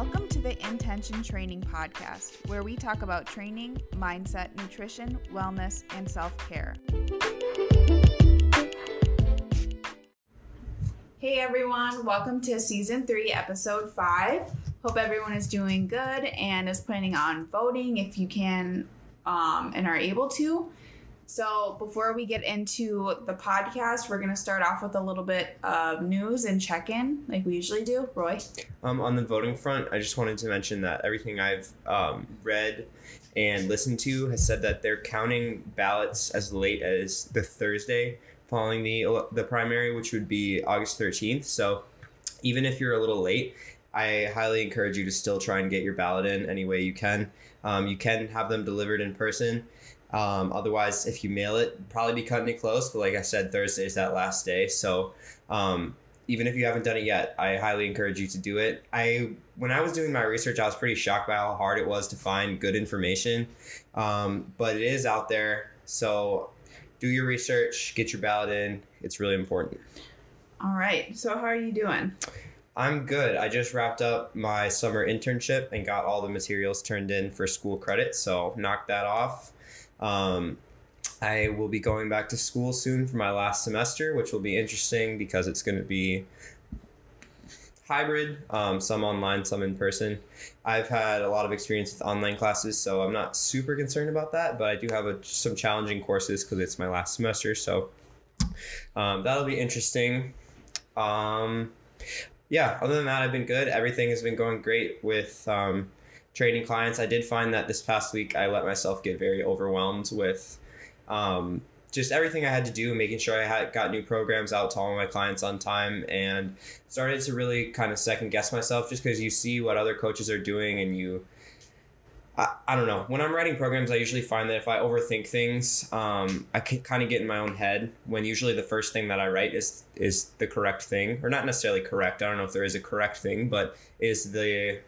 Welcome to the Intention Training Podcast, where we talk about training, mindset, nutrition, wellness, and self care. Hey everyone, welcome to season three, episode five. Hope everyone is doing good and is planning on voting if you can um, and are able to. So, before we get into the podcast, we're going to start off with a little bit of news and check in, like we usually do. Roy? Um, on the voting front, I just wanted to mention that everything I've um, read and listened to has said that they're counting ballots as late as the Thursday following the the primary, which would be August 13th. So, even if you're a little late, I highly encourage you to still try and get your ballot in any way you can. Um, you can have them delivered in person. Um, otherwise, if you mail it, probably be cutting it close. But like I said, Thursday is that last day. So um, even if you haven't done it yet, I highly encourage you to do it. I when I was doing my research, I was pretty shocked by how hard it was to find good information. Um, but it is out there. So do your research, get your ballot in. It's really important. All right. So how are you doing? I'm good. I just wrapped up my summer internship and got all the materials turned in for school credit. So knocked that off. Um, I will be going back to school soon for my last semester, which will be interesting because it's going to be hybrid, um, some online, some in person. I've had a lot of experience with online classes, so I'm not super concerned about that, but I do have a, some challenging courses because it's my last semester, so um, that'll be interesting. Um, yeah, other than that, I've been good. Everything has been going great with training clients. I did find that this past week I let myself get very overwhelmed with um, just everything I had to do, making sure I had got new programs out to all my clients on time, and started to really kind of second guess myself just because you see what other coaches are doing and you. I, I don't know. When I'm writing programs, I usually find that if I overthink things, um, I can kind of get in my own head. When usually the first thing that I write is is the correct thing, or not necessarily correct. I don't know if there is a correct thing, but is the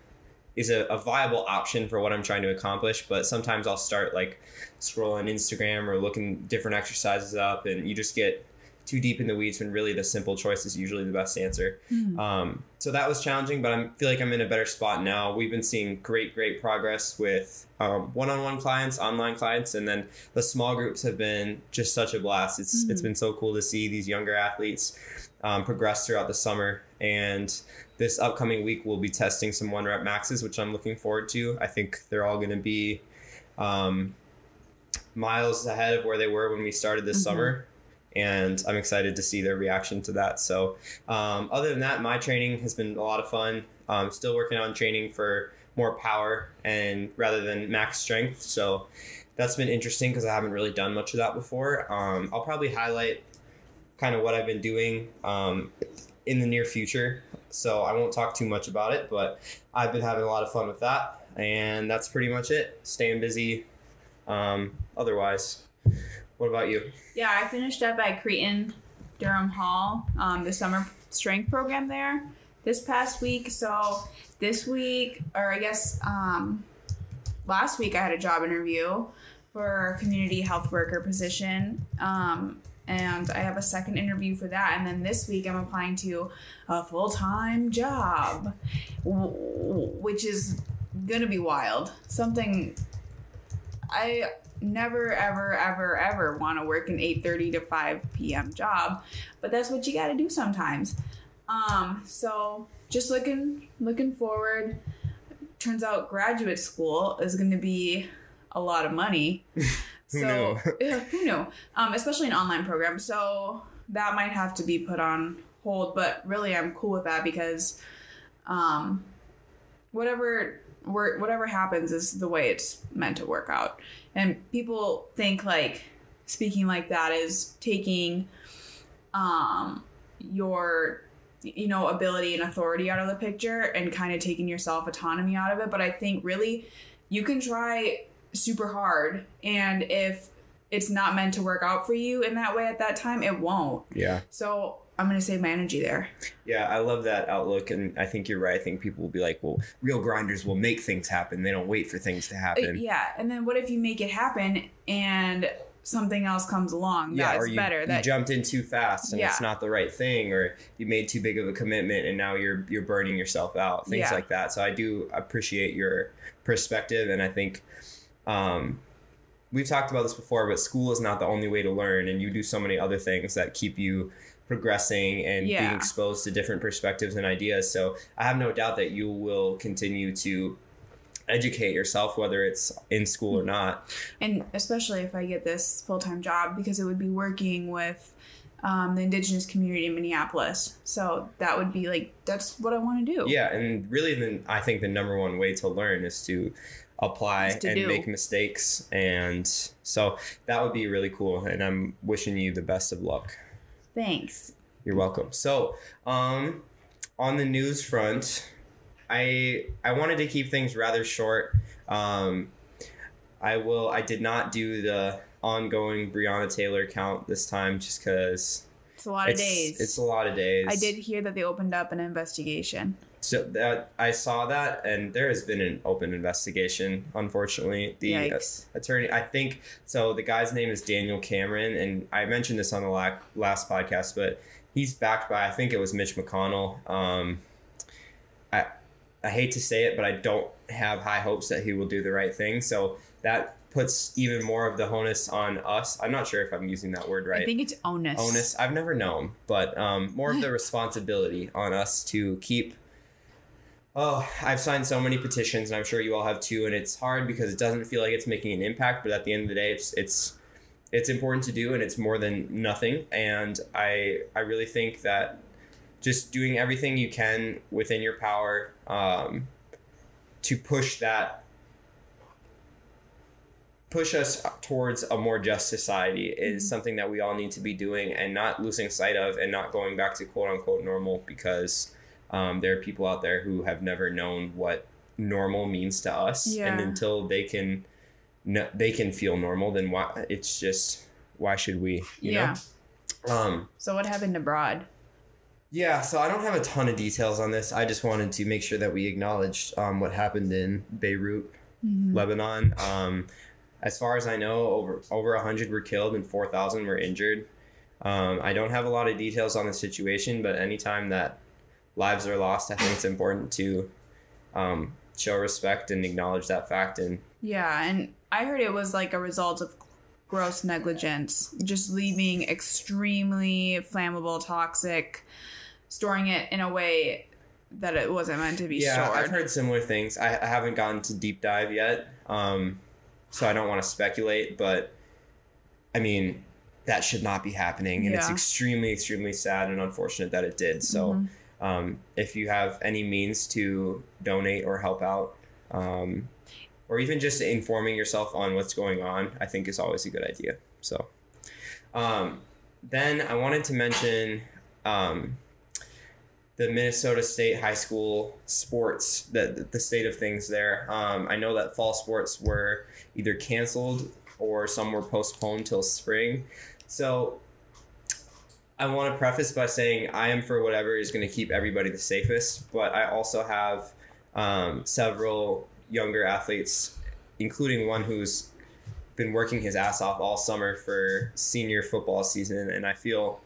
is a, a viable option for what I'm trying to accomplish. But sometimes I'll start like scrolling Instagram or looking different exercises up, and you just get too deep in the weeds when really the simple choice is usually the best answer. Mm-hmm. Um, so that was challenging, but I feel like I'm in a better spot now. We've been seeing great, great progress with um, one-on-one clients, online clients, and then the small groups have been just such a blast. It's mm-hmm. it's been so cool to see these younger athletes um, progress throughout the summer and this upcoming week we'll be testing some one rep maxes, which I'm looking forward to. I think they're all going to be um, miles ahead of where they were when we started this mm-hmm. summer. And I'm excited to see their reaction to that. So, um, other than that, my training has been a lot of fun. I'm still working on training for more power and rather than max strength. So, that's been interesting because I haven't really done much of that before. Um, I'll probably highlight kind of what I've been doing um, in the near future. So I won't talk too much about it, but I've been having a lot of fun with that. And that's pretty much it. Staying busy. Um, otherwise, what about you? Yeah, I finished up at Cretin Derham Hall, um, the summer strength program there this past week. So this week, or I guess um, last week, I had a job interview for a community health worker position. Um, and I have a second interview for that. And then this week I'm applying to a full time job, which is gonna be wild. Something I never ever ever ever want to work an 8:30 to 5 p.m. job, but that's what you got to do sometimes. Um, so just looking looking forward. Turns out graduate school is going to be a lot of money. Who so knew? who knew? Um, especially an online program. So that might have to be put on hold. But really, I'm cool with that because um, whatever whatever happens is the way it's meant to work out. And people think like speaking like that is taking um, your you know ability and authority out of the picture and kind of taking your self autonomy out of it. But I think really you can try super hard and if it's not meant to work out for you in that way at that time it won't yeah so i'm gonna save my energy there yeah i love that outlook and i think you're right i think people will be like well real grinders will make things happen they don't wait for things to uh, happen yeah and then what if you make it happen and something else comes along yeah, that's or you, better. you That jumped in too fast and Yeah. it's not the right thing, or you made too big of a commitment and now you're you're burning yourself out, things Yeah. like that. So I do appreciate your perspective, and I think um, we've talked about this before, but school is not the only way to learn, and you do so many other things that keep you progressing and being exposed to different perspectives and ideas. So I have no doubt that you will continue to educate yourself whether it's in school or not and especially if I get this full time job because it would be working with um, the indigenous community in Minneapolis. So that would be like that's what I want to do. Yeah, and really, then I think the number one way to learn is to apply and do. make mistakes, and so that would be really cool. And I'm wishing you the best of luck. Thanks. You're welcome. So, um, on the news front, I I wanted to keep things rather short. Um, I will. I did not do the ongoing Breonna Taylor count this time, just because It's a lot of it's days. it's a lot of days. I did hear that they opened up an investigation. So that I saw that, and there has been an open investigation. Unfortunately, the Yikes. attorney, I think, so the guy's name is Daniel Cameron, and I mentioned this on the last podcast, but he's backed by I think it was Mitch McConnell. Um, I I hate to say it, but I don't have high hopes that he will do the right thing. So that puts even more of the onus on us. I'm not sure if I'm using that word right I think it's onus. onus i've never known but um, more of the responsibility on us to keep oh i've signed so many petitions and i'm sure you all have too and it's hard because it doesn't feel like it's making an impact but at the end of the day it's it's it's important to do and it's more than nothing and i i really think that just doing everything you can within your power um, to push that push us towards a more just society is Mhm. something that we all need to be doing and not losing sight of and not going back to quote unquote normal because um, there are people out there who have never known what normal means to us and until they can no, they can feel normal then why it's just why should we you yeah. know um So what happened abroad? yeah, so I don't have a ton of details on this. I just wanted to make sure that we acknowledged um, what happened in Beirut, Mhm. Lebanon. Um, as far as I know, over over hundred were killed and four thousand were injured. Um, I don't have a lot of details on the situation, but anytime that lives are lost, I think it's important to um, show respect and acknowledge that fact. And Yeah, and I heard it was like a result of gross negligence, just leaving extremely flammable, toxic, storing it in a way that it wasn't meant to be yeah, stored. I've heard similar things. I, I haven't gotten to deep dive yet, um, so I don't want to speculate. But I mean, that should not be happening, and it's extremely, extremely sad and unfortunate that it did. So, Mhm. Um, if you have any means to donate or help out, um, or even just informing yourself on what's going on, I think is always a good idea. So, um, then I wanted to mention. Um, the Minnesota State High School sports, the the state of things there. Um, I know that fall sports were either canceled or some were postponed till spring. So I want to preface by saying I am for whatever is going to keep everybody the safest, but I also have um, several younger athletes, including one who's been working his ass off all summer for senior football season, and I feel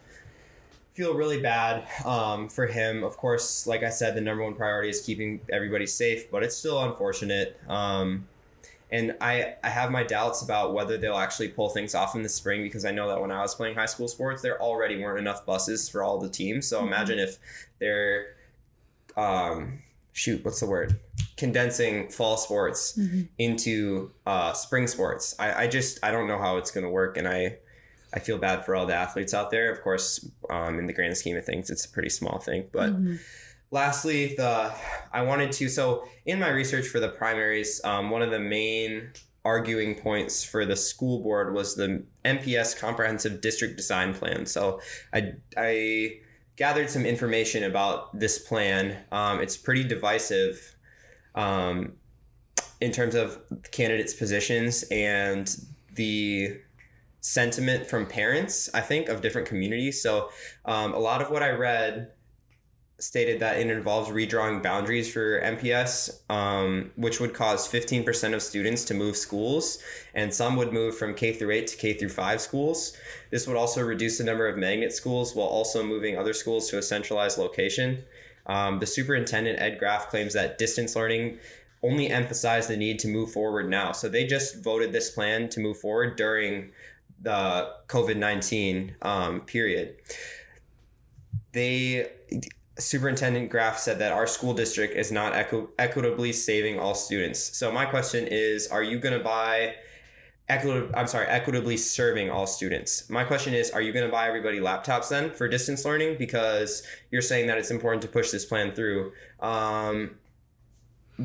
feel really bad um, for him. Of course, like I said, the number one priority is keeping everybody safe, but it's still unfortunate. Um, and I, I have my doubts about whether they'll actually pull things off in the spring because I know that when I was playing high school sports, there already weren't enough buses for all the teams. So Mhm. imagine if they're, um, shoot, what's the word? Condensing fall sports Mhm. into uh, spring sports. I, I just I don't know how it's going to work, and I I feel bad for all the athletes out there. Of course, um, in the grand scheme of things, it's a pretty small thing. But Mhm. Lastly, the I wanted to so in my research for the primaries, um, one of the main arguing points for the school board was the MPS Comprehensive District Design Plan. So I I gathered some information about this plan. Um, it's pretty divisive. Um, in terms of candidates' positions and the sentiment from parents, I think, of different communities. So, um, a lot of what I read stated that it involves redrawing boundaries for MPS, um, which would cause 15% of students to move schools, and some would move from K through 8 to K through 5 schools. This would also reduce the number of magnet schools while also moving other schools to a centralized location. Um, the superintendent, Ed Graff, claims that distance learning only emphasized the need to move forward now. So they just voted this plan to move forward during the COVID 19 um, period. They Superintendent Graff said that our school district is not equi- equitably saving all students. So my question is, are you going to buy equitable I'm sorry, equitably serving all students? My question is, are you going to buy everybody laptops then for distance learning because you're saying that it's important to push this plan through? Um,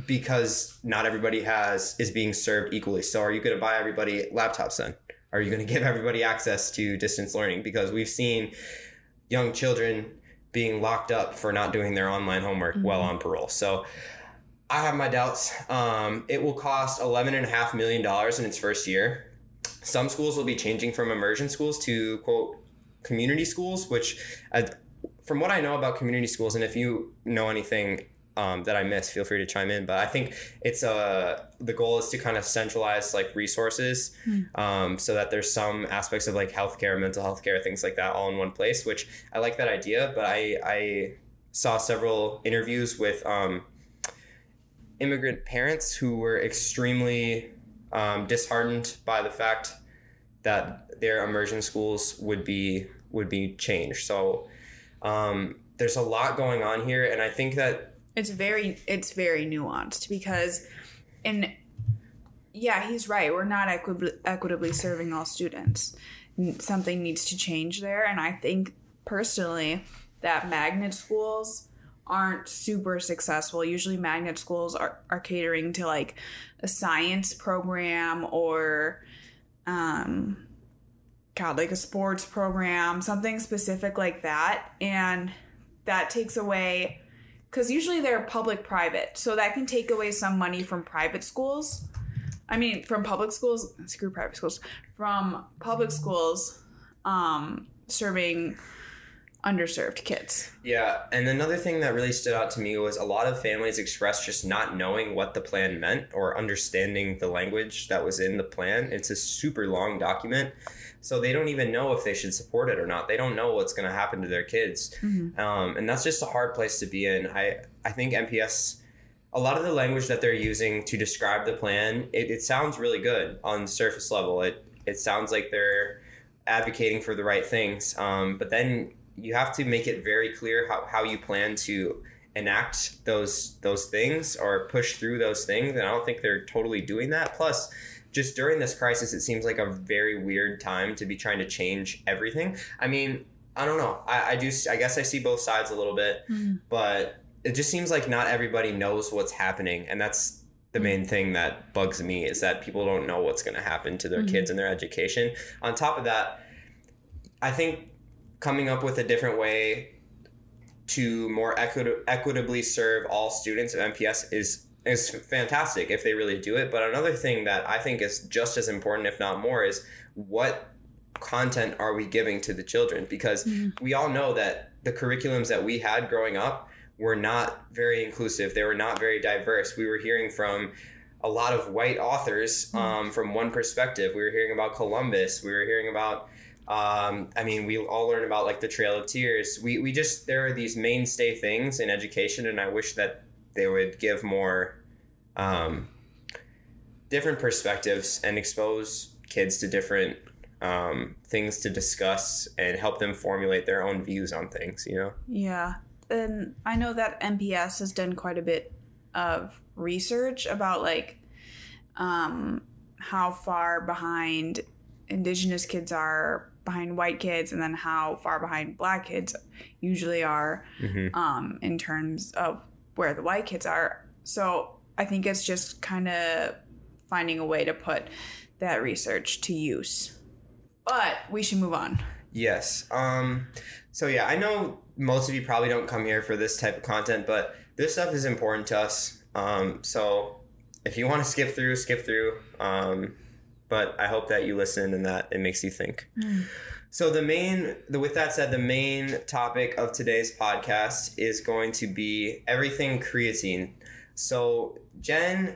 because not everybody has is being served equally. So are you going to buy everybody laptops then? Are you going to give everybody access to distance learning because we've seen young children being locked up for not doing their online homework mm-hmm. while on parole. So I have my doubts. Um, it will cost $11.5 million in its first year. Some schools will be changing from immersion schools to quote community schools, which, uh, from what I know about community schools, and if you know anything um, that I missed, feel free to chime in. But I think it's uh, the goal is to kind of centralize like resources mm. um, so that there's some aspects of like healthcare, mental health care, things like that all in one place, which I like that idea. But I, I saw several interviews with um, immigrant parents who were extremely um, disheartened by the fact that their immersion schools would be would be changed. So um, there's a lot going on here, and I think that it's very it's very nuanced because and yeah he's right. We're not equitably, equitably serving all students. Something needs to change there. And i think personally that magnet schools aren't super successful. Usually magnet schools are, are catering to like a science program or um god like a sports program something specific like that. And that takes away because usually they're public private so that can take away some money from private schools. I mean from public schools screw private schools from public schools um, serving underserved kids. Yeah and another thing that really stood out to me was a lot of families expressed just not knowing what the plan meant or understanding the language that was in the plan. It's a super long document so they don't even know if they should support it or not. They don't know what's going to happen to their kids, mm-hmm. um, and that's just a hard place to be in. I I think MPS. A lot of the language that they're using to describe the plan, it, it sounds really good on surface level. It it sounds like they're advocating for the right things, um, but then you have to make it very clear how, how you plan to enact those those things or push through those things and i don't think they're totally doing that plus just during this crisis, it seems like a very weird time to be trying to change everything. I mean, I don't know. I, I do. I guess I see both sides a little bit, mm-hmm. but it just seems like not everybody knows what's happening, and that's the main thing that bugs me is that people don't know what's going to happen to their mm-hmm. kids and their education. On top of that, I think coming up with a different way to more equit- equitably serve all students of MPS is is fantastic if they really do it. But another thing that I think is just as important, if not more, is what content are we giving to the children? Because mm-hmm. we all know that the curriculums that we had growing up were not very inclusive. They were not very diverse. We were hearing from a lot of white authors mm-hmm. um, from one perspective. We were hearing about Columbus. We were hearing about um, I mean, we all learn about like the Trail of Tears. We, we just, there are these mainstay things in education, and I wish that they would give more um, different perspectives and expose kids to different um, things to discuss and help them formulate their own views on things, you know? Yeah. And I know that MPS has done quite a bit of research about like um, how far behind indigenous kids are behind white kids and then how far behind black kids usually are mm-hmm. um, in terms of where the white kids are. So I think it's just kind of finding a way to put that research to use. But we should move on. Yes. Um, so yeah, I know most of you probably don't come here for this type of content, but this stuff is important to us. Um, so if you want to skip through, skip through. Um, but I hope that you listen and that it makes you think. Mm. So the main, the, with that said, the main topic of today's podcast is going to be everything creatine. So Jen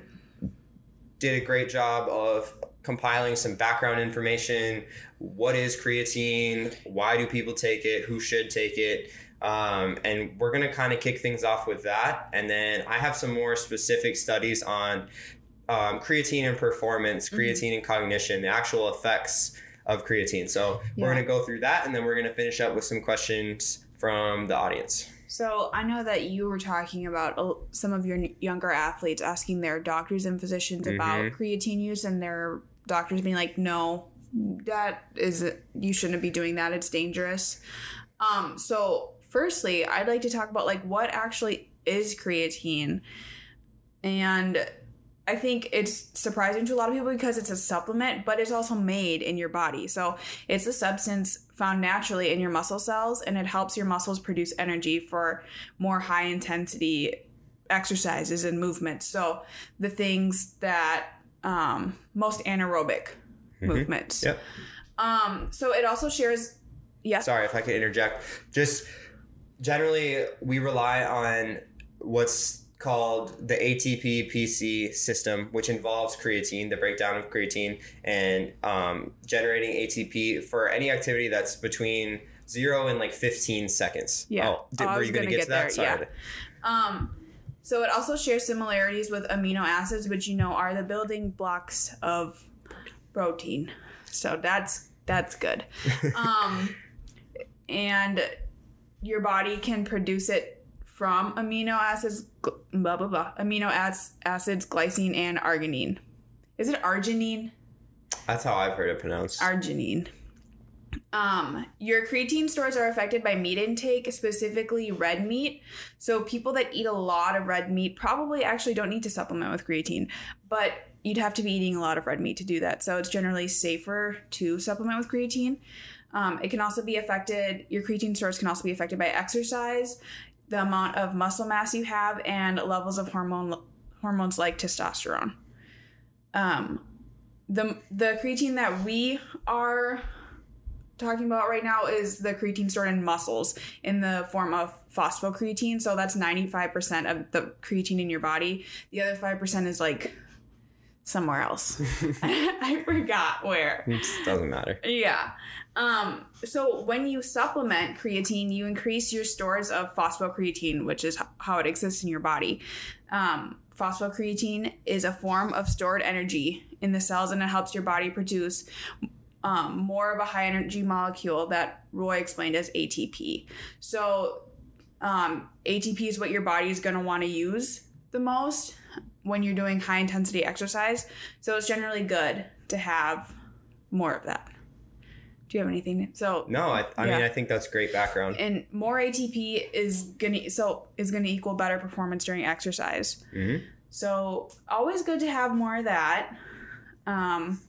did a great job of compiling some background information. What is creatine? Why do people take it? Who should take it? Um, and we're going to kind of kick things off with that. And then I have some more specific studies on um, creatine and performance, Mm-hmm. creatine and cognition, the actual effects of creatine. So we're going to go through that and then we're going to finish up with some questions from the audience. So I know that you were talking about some of your younger athletes asking their doctors and physicians about Mhm. creatine use, and their doctors being like, "No, that is you shouldn't be doing that. It's dangerous." Um, so firstly, I'd like to talk about like what actually is creatine, and I think it's surprising to a lot of people because it's a supplement, but it's also made in your body. So it's a substance found naturally in your muscle cells and it helps your muscles produce energy for more high intensity exercises and movements. So the things that um, most anaerobic movements. Yep. Um, so it also shares, yes. Sorry if I could interject. Just generally, we rely on what's called the ATP PC system, which involves creatine, the breakdown of creatine, and um, generating ATP for any activity that's between zero and like 15 seconds. Yeah. Oh, did, Oh, were you going to get to that? there, Sorry. yeah. Um, so it also shares similarities with amino acids, which you know are the building blocks of protein. So that's that's good. um, and your body can produce it from amino acids, blah blah blah, amino ac- acids, glycine and arginine. Is it arginine? That's how I've heard it pronounced. arginine. Um, your creatine stores are affected by meat intake, specifically red meat. So people that eat a lot of red meat probably actually don't need to supplement with creatine, but you'd have to be eating a lot of red meat to do that. So it's generally safer to supplement with creatine. Um, it can also be affected. Your creatine stores can also be affected by exercise, the amount of muscle mass you have, and levels of hormone hormones like testosterone. Um, the the creatine that we are talking about right now is the creatine stored in muscles in the form of phosphocreatine. So that's 95% of the creatine in your body. The other 5% is like somewhere else. I forgot where. It doesn't matter. Yeah. Um, so when you supplement creatine, you increase your stores of phosphocreatine, which is how it exists in your body. Um, phosphocreatine is a form of stored energy in the cells and it helps your body produce um, more of a high energy molecule that Roy explained as ATP. So um, ATP is what your body is going to want to use the most when you're doing high intensity exercise. So it's generally good to have more of that. Do you have anything? So No, I, I mean, I think that's great background. and more ATP is gonna so is gonna equal better performance during exercise. hmm So always good to have more of that. Um,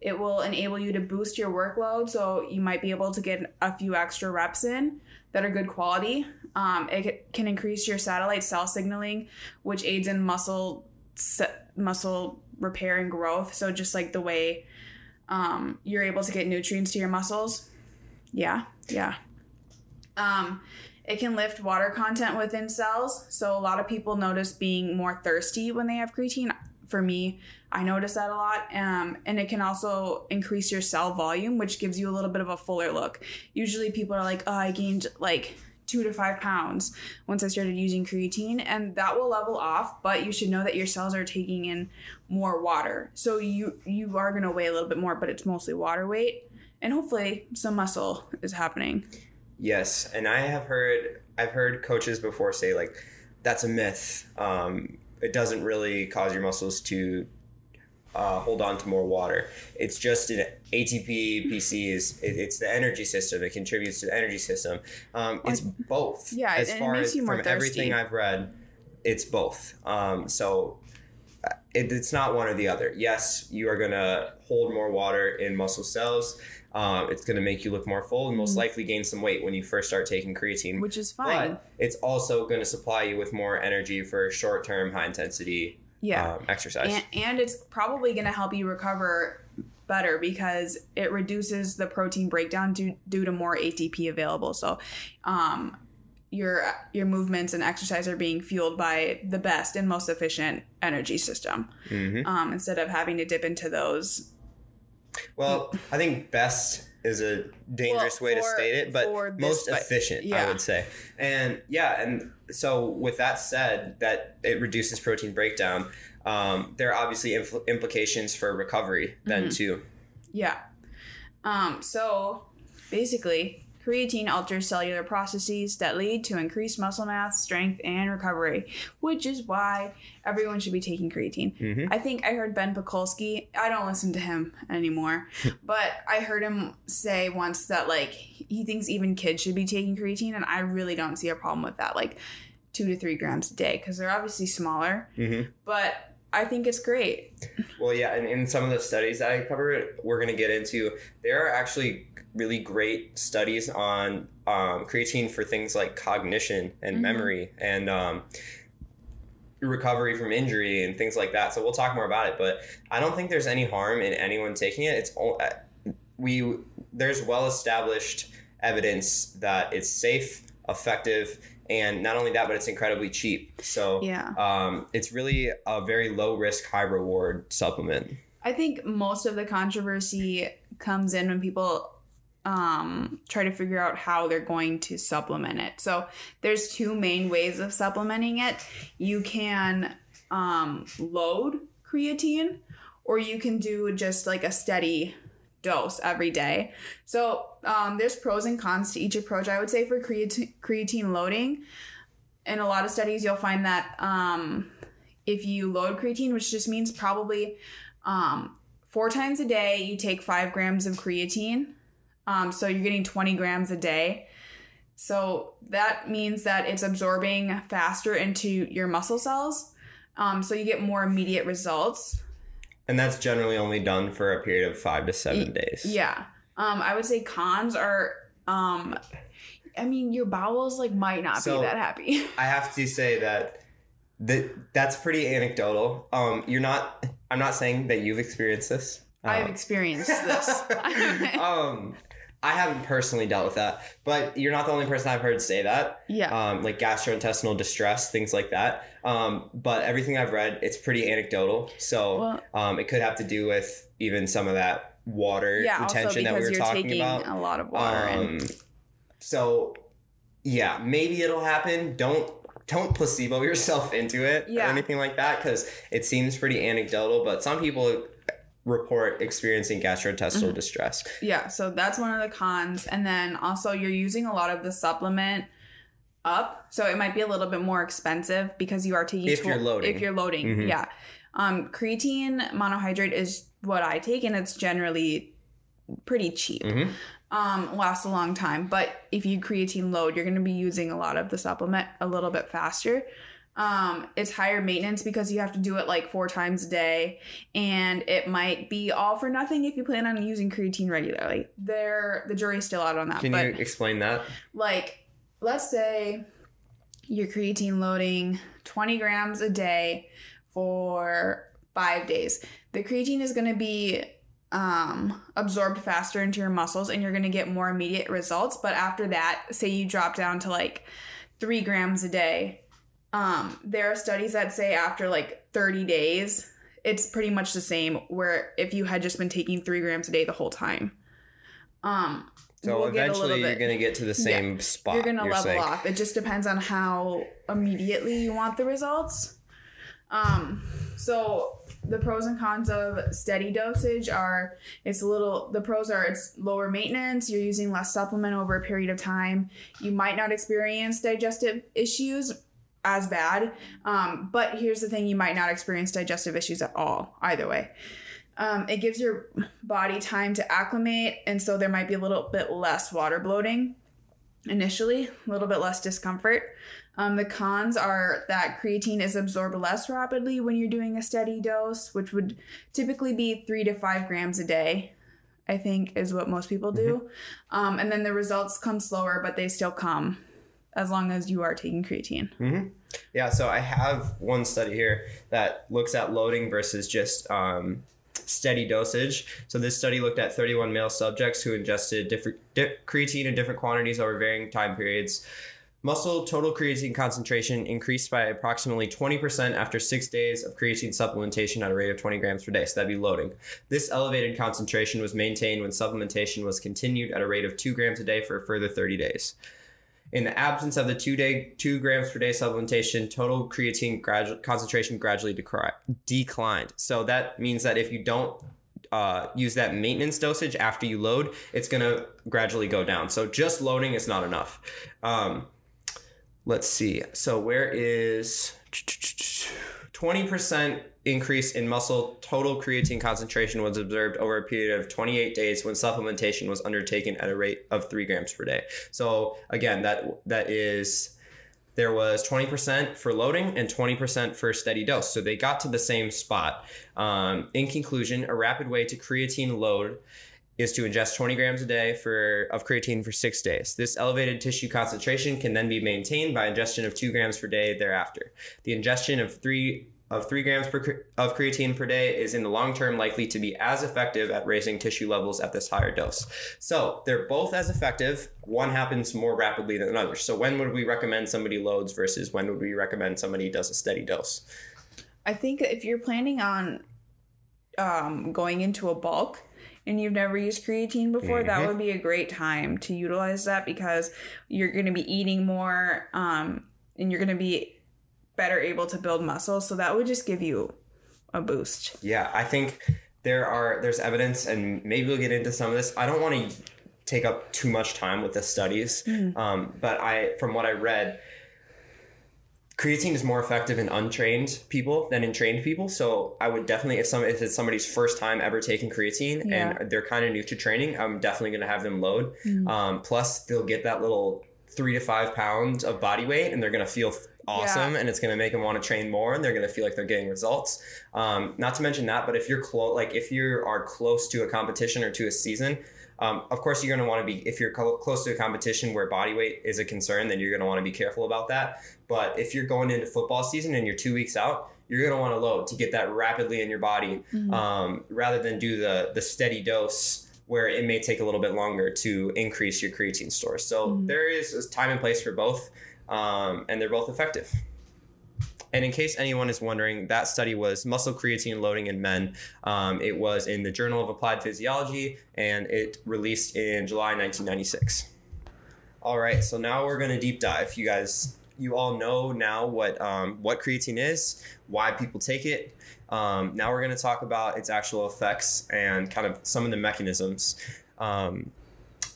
it will enable you to boost your workload, so you might be able to get a few extra reps in that are good quality. Um, it can increase your satellite cell signaling, which aids in muscle se- muscle repair and growth. So just like the way um, you're able to get nutrients to your muscles. Yeah, yeah. Um, it can lift water content within cells. So a lot of people notice being more thirsty when they have creatine. For me, I notice that a lot. Um, and it can also increase your cell volume, which gives you a little bit of a fuller look. Usually people are like, oh, I gained like two to five pounds once I started using creatine, and that will level off. But you should know that your cells are taking in more water, so you you are gonna weigh a little bit more, but it's mostly water weight, and hopefully some muscle is happening. Yes, and I have heard I've heard coaches before say like that's a myth. Um, it doesn't really cause your muscles to uh, hold on to more water. It's just an ATP PC is it, it's the energy system. It contributes to the energy system. Um, it's both. Yeah, as far makes as you more from everything I've read, it's both. Um, so uh, it, it's not one or the other. Yes, you are gonna hold more water in muscle cells. Um, it's gonna make you look more full and most Mm. likely gain some weight when you first start taking creatine. which is fine. But it's also going to supply you with more energy for short term, high intensity yeah. um, exercise. and, and it's probably going to help you recover better because it reduces the protein breakdown due, due to more ATP available. So, um, your your movements and exercise are being fueled by the best and most efficient energy system hmm um, instead of having to dip into those. Well, I think best is a dangerous Well, way to state it, but most efficient, I would say. And yeah, and so with that said, that it reduces protein breakdown. Um, there are obviously impl- implications for recovery then Mhm. too. Yeah. Um, so basically, creatine alters cellular processes that lead to increased muscle mass, strength, and recovery, which is why everyone should be taking creatine. hmm I think I heard Ben Pakulski. I don't listen to him anymore, but I heard him say once that like he thinks even kids should be taking creatine, and I really don't see a problem with that. Like two to three grams a day because they're obviously smaller, hmm but I think it's great. Well, yeah, and in some of the studies that I cover, we're going to get into, there are actually really great studies on um, creatine for things like cognition and Mhm. memory and um, recovery from injury and things like that. So we'll talk more about it, but I don't think there's any harm in anyone taking it. It's all, uh, we there's well established evidence that it's safe, effective, and not only that, but it's incredibly cheap. So Yeah. um, it's really a very low risk, high reward supplement. I think most of the controversy comes in when people um, try to figure out how they're going to supplement it. So there's two main ways of supplementing it. You can um, load creatine, or you can do just like a steady dose every day. So um, there's pros and cons to each approach. I would say for creatine, creatine loading, in a lot of studies, you'll find that um, if you load creatine, which just means probably um, four times a day, you take five grams of creatine. Um, so you're getting 20 grams a day. So that means that it's absorbing faster into your muscle cells. Um, so you get more immediate results. And that's generally only done for a period of five to seven days. Yeah. Um, I would say cons are, um, I mean, your bowels like might not So- be that happy. I have to say that that that's pretty anecdotal. Um, you're not. I'm not saying that you've experienced this. I've Um, experienced this. um, I haven't personally dealt with that, but you're not the only person I've heard say that. yeah. Um, like gastrointestinal distress, things like that. Um, but everything I've read, it's pretty anecdotal. So Well- um, it could have to do with even some of that water yeah. Retention that we were you're talking taking about. a lot of water. and, Um, so yeah, maybe it'll happen. Don't don't placebo yourself into it Yeah. or anything like that because it seems pretty anecdotal. But some people report experiencing gastrointestinal Mhm. distress. Yeah, so that's one of the cons. And then also you're using a lot of the supplement up. So it might be a little bit more expensive because you are taking If you're loading. If you're loading, Mhm. yeah. Um, creatine monohydrate is what I take and it's generally pretty cheap. Mhm. Um, lasts a long time. But if you creatine load, you're gonna be using a lot of the supplement a little bit faster. Um, it's higher maintenance because you have to do it like four times a day, and it might be all for nothing if you plan on using creatine regularly. There, the jury's still out on that. Can but you explain that? like, let's say you're creatine loading 20 grams a day for five days. The creatine is going to be um, absorbed faster into your muscles and you're going to get more immediate results. But after that, say you drop down to like three grams a day, um, there are studies that say after like 30 days, it's pretty much the same where if you had just been taking three grams a day the whole time. Um, So we'll eventually you're going to get to the same spot. you're gonna level saying. off. It just depends on how immediately you want the results. Um, so the pros and cons of steady dosage are it's a little the pros are it's lower maintenance, you're using less supplement over a period of time. You might not experience digestive issues as bad. Um, but here's the thing you might not experience digestive issues at all, either way. Um, it gives your body time to acclimate, and so there might be a little bit less water bloating initially, a little bit less discomfort. Um, the cons are that creatine is absorbed less rapidly when you're doing a steady dose, which would typically be three to five grams a day, I think is what most people do. Um, and then the results come slower, but they still come as long as you are taking creatine. hmm Yeah, so I have one study here that looks at loading versus just um, steady dosage. So this study looked at 31 male subjects who ingested different di- creatine in different quantities over varying time periods. Muscle total creatine concentration increased by approximately 20% after six days of creatine supplementation at a rate of 20 grams per day. So that'd be loading. This elevated concentration was maintained when supplementation was continued at a rate of two grams a day for a further 30 days. In the absence of the two day two grams per day supplementation, total creatine gradu- concentration gradually decri- declined. So that means that if you don't uh, use that maintenance dosage after you load, it's gonna gradually go down. So just loading is not enough. Um, let's see. So where is 20% increase in muscle total creatine concentration was observed over a period of 28 days when supplementation was undertaken at a rate of 3 grams per day. So again, that that is there was 20% for loading and 20% for steady dose. So they got to the same spot. Um, in conclusion, a rapid way to creatine load is to ingest 20 grams a day for of creatine for six days. This elevated tissue concentration can then be maintained by ingestion of two grams per day thereafter. The ingestion of three of three grams per, of creatine per day is in the long term likely to be as effective at raising tissue levels at this higher dose. So they're both as effective. One happens more rapidly than another. So when would we recommend somebody loads versus when would we recommend somebody does a steady dose? I think if you're planning on um, going into a bulk and you've never used creatine before, that Mhm. would be a great time to utilize that because you're going to be eating more um, and you're going to be better able to build muscle. So that would just give you a boost. Yeah, I think there are there's evidence, and maybe we'll get into some of this. I don't want to take up too much time with the studies, um, but I from what I read, creatine is more effective in untrained people than in trained people. So I would definitely, if some if it's somebody's first time ever taking creatine Yeah. and they're kind of new to training, I'm definitely going to have them load. Um, plus, they'll get that little three to five pounds of body weight, and they're going to feel awesome, and it's going to make them want to train more, and they're going to feel like they're getting results. Um, not to mention that, but if you're close, like if you are close to a competition or to a season. Um, of course, you're going to want to be, if you're co- close to a competition where body weight is a concern, then you're going to want to be careful about that. But if you're going into football season and you're two weeks out, you're going to want to load to get that rapidly in your body um, rather than do the, the steady dose where it may take a little bit longer to increase your creatine stores. So Mhm. there is a time and place for both, um, and they're both effective. And in case anyone is wondering, that study was muscle creatine loading in men. Um, it was in the Journal of Applied Physiology and it released in July 1996. All right, so now we're going to deep dive. You guys, you all know now what um, what creatine is, why people take it. Um, now we're going to talk about its actual effects and kind of some of the mechanisms. Um,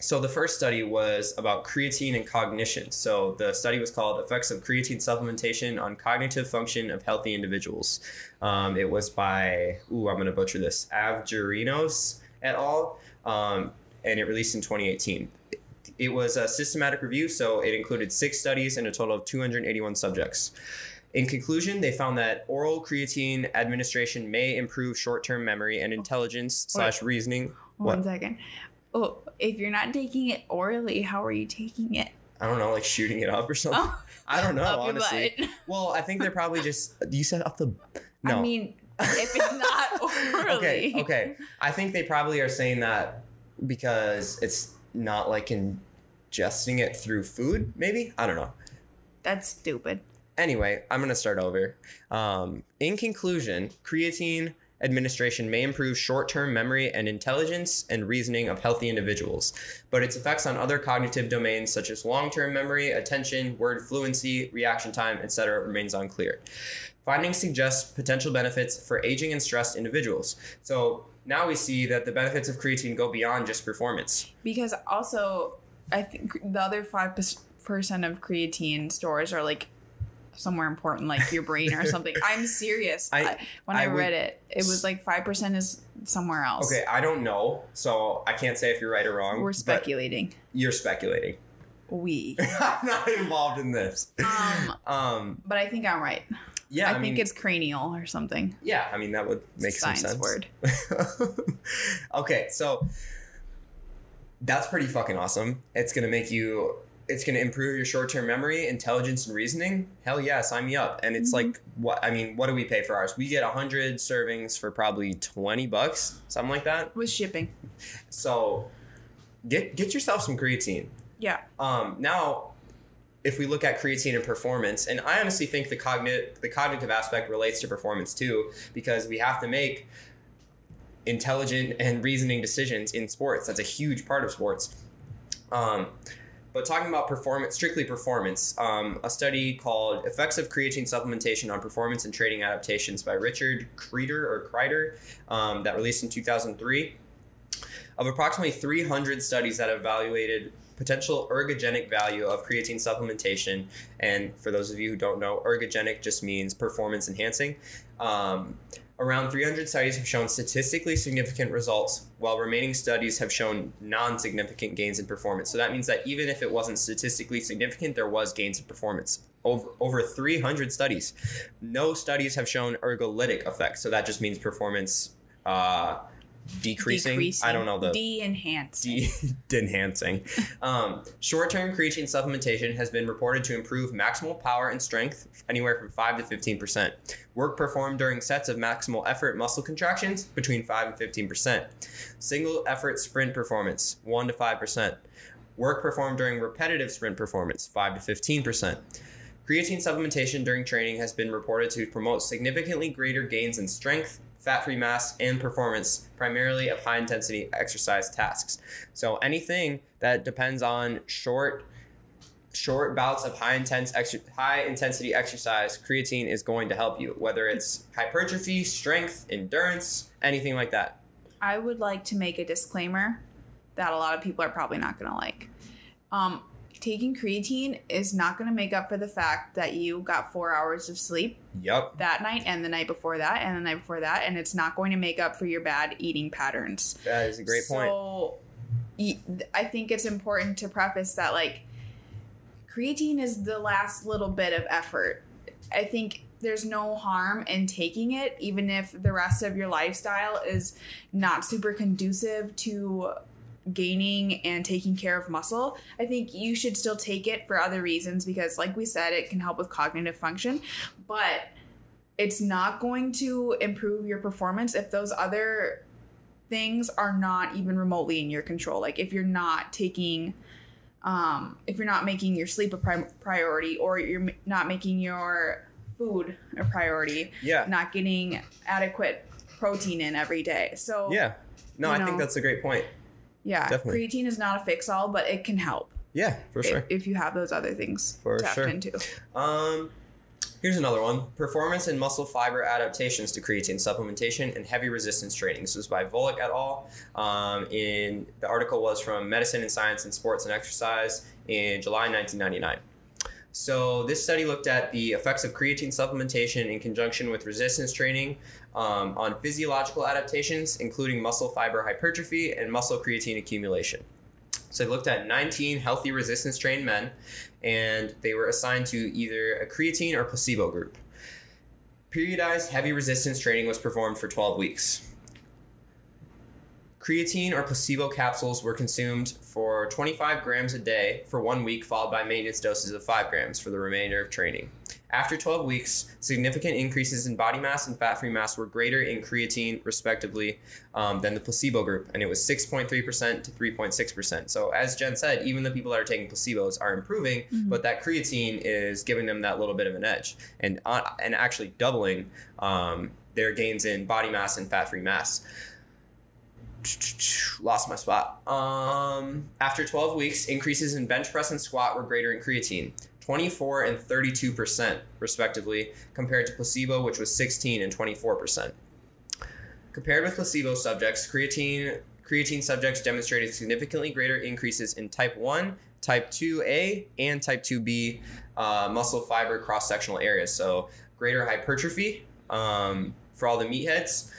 so the first study was about creatine and cognition. So the study was called "Effects of Creatine Supplementation on Cognitive Function of Healthy Individuals." Um, it was by ooh, I'm going to butcher this, Avgerinos et al. Um, and it released in 2018. It was a systematic review, so it included six studies and a total of 281 subjects. In conclusion, they found that oral creatine administration may improve short-term memory and intelligence slash reasoning. One What? second. Oh, if you're not taking it orally, how are you taking it? I don't know, like shooting it up or something. Oh, I don't know, honestly. Well, I think they're probably just. You said up the. No. I mean, if it's not orally. okay, okay. I think they probably are saying that because it's not like ingesting it through food. Maybe I don't know. That's stupid. Anyway, I'm gonna start over. Um, in conclusion, creatine administration may improve short-term memory and intelligence and reasoning of healthy individuals, but its effects on other cognitive domains such as long-term memory, attention, word fluency, reaction time, etc., remains unclear. Findings suggest potential benefits for aging and stressed individuals. So now we see that the benefits of creatine go beyond just performance. Because also, I think the other five percent of creatine stores are like somewhere important, like your brain or something. I'm serious. I- I, when I, I would- read it, it was like five percent is somewhere else. Okay, I don't know, so I can't say if you're right or wrong. we're speculating. You're speculating. We. I'm not involved in this. Um, Um, but I think I'm right. yeah, I, I, mean, think it's cranial or something. yeah, I mean that would make some sense. word. okay, so that's pretty fucking awesome. It's gonna make you it's going to improve your short-term memory, intelligence, and reasoning. Hell yeah, sign me up. And it's Mhm. like what I mean, what do we pay for ours? We get hundred servings for probably twenty bucks, something like that. With shipping. So get get yourself some creatine. Yeah. Um, now, if we look at creatine and performance, and I honestly think the cognitive the cognitive aspect relates to performance too, because we have to make intelligent and reasoning decisions in sports. That's a huge part of sports. Um, but talking about performance, strictly performance, um, a study called "Effects of Creatine Supplementation on Performance and Training Adaptations" by Richard Kreider or Kreider, um, that released in 2003 of approximately 300 studies that evaluated potential ergogenic value of creatine supplementation. And for those of you who don't know, ergogenic just means performance enhancing. Um, around 300 studies have shown statistically significant results, while remaining studies have shown non significant gains in performance. So that means that even if it wasn't statistically significant, there was gains in performance. Over, over 300 studies. No studies have shown ergolytic effects. So that just means performance uh, decreasing. I don't know the De-enhance. de- enhancing. Um, short-term creatine supplementation has been reported to improve maximal power and strength anywhere from 5 to 15%. Work performed during sets of maximal effort muscle contractions between 5 and 15%. Single effort sprint performance 1 to 5%. Work performed during repetitive sprint performance 5 to 15%. Creatine supplementation during training has been reported to promote significantly greater gains in strength, fat free mass, and performance, primarily of high intensity exercise tasks. So anything that depends on short short bouts of high intense exer- high intensity exercise, creatine is going to help you, whether it's hypertrophy, strength, endurance, anything like that. I would like to make a disclaimer that a lot of people are probably not going to like. Um, taking creatine is not going to make up for the fact that you got four hours of sleep Yup. that night and the night before that and the night before that, and it's not going to make up for your bad eating patterns. That is a great point. So, I think it's important to preface that like creatine is the last little bit of effort. I think there's no harm in taking it, even if the rest of your lifestyle is not super conducive to gaining and taking care of muscle. I think you should still take it for other reasons because, like we said, it can help with cognitive function, but it's not going to improve your performance if those other things are not even remotely in your control. Like if you're not taking, um, if you're not making your sleep a pri- priority, or you're m- not making your food a priority, Yeah. not getting adequate protein in every day. So Yeah. No, I think that's a great point. Yeah, Definitely. creatine is not a fix all, but it can help Yeah, for if, sure. if you have those other things For tapped sure. into. Um, here's another one: performance and muscle fiber adaptations to creatine supplementation and heavy resistance training. This was by Volek et al. Um, in the article was from Medicine and Science and Sports and Exercise in July 1999. So this study looked at the effects of creatine supplementation in conjunction with resistance training um, on physiological adaptations, including muscle fiber hypertrophy and muscle creatine accumulation. So they looked at 19 healthy resistance trained men, and they were assigned to either a creatine or placebo group. Periodized heavy resistance training was performed for 12 weeks. Creatine or placebo capsules were consumed for 25 grams a day for one week, followed by maintenance doses of 5 grams for the remainder of training. After 12 weeks, significant increases in body mass and fat free mass were greater in creatine, respectively, um, than the placebo group, and it was 6.3% to 3.6%. So, as Jen said, even the people that are taking placebos are improving, Mhm. but that creatine is giving them that little bit of an edge and, uh, and actually doubling um, their gains in body mass and fat free mass lost my spot. Um, after 12 weeks, increases in bench press and squat were greater in creatine, 24 and 32% respectively, compared to placebo, which was 16 and 24%. Compared with placebo subjects, creatine creatine subjects demonstrated significantly greater increases in type 1, type 2A, and type 2B uh, muscle fiber cross sectional areas. So, greater hypertrophy um, for all the meatheads.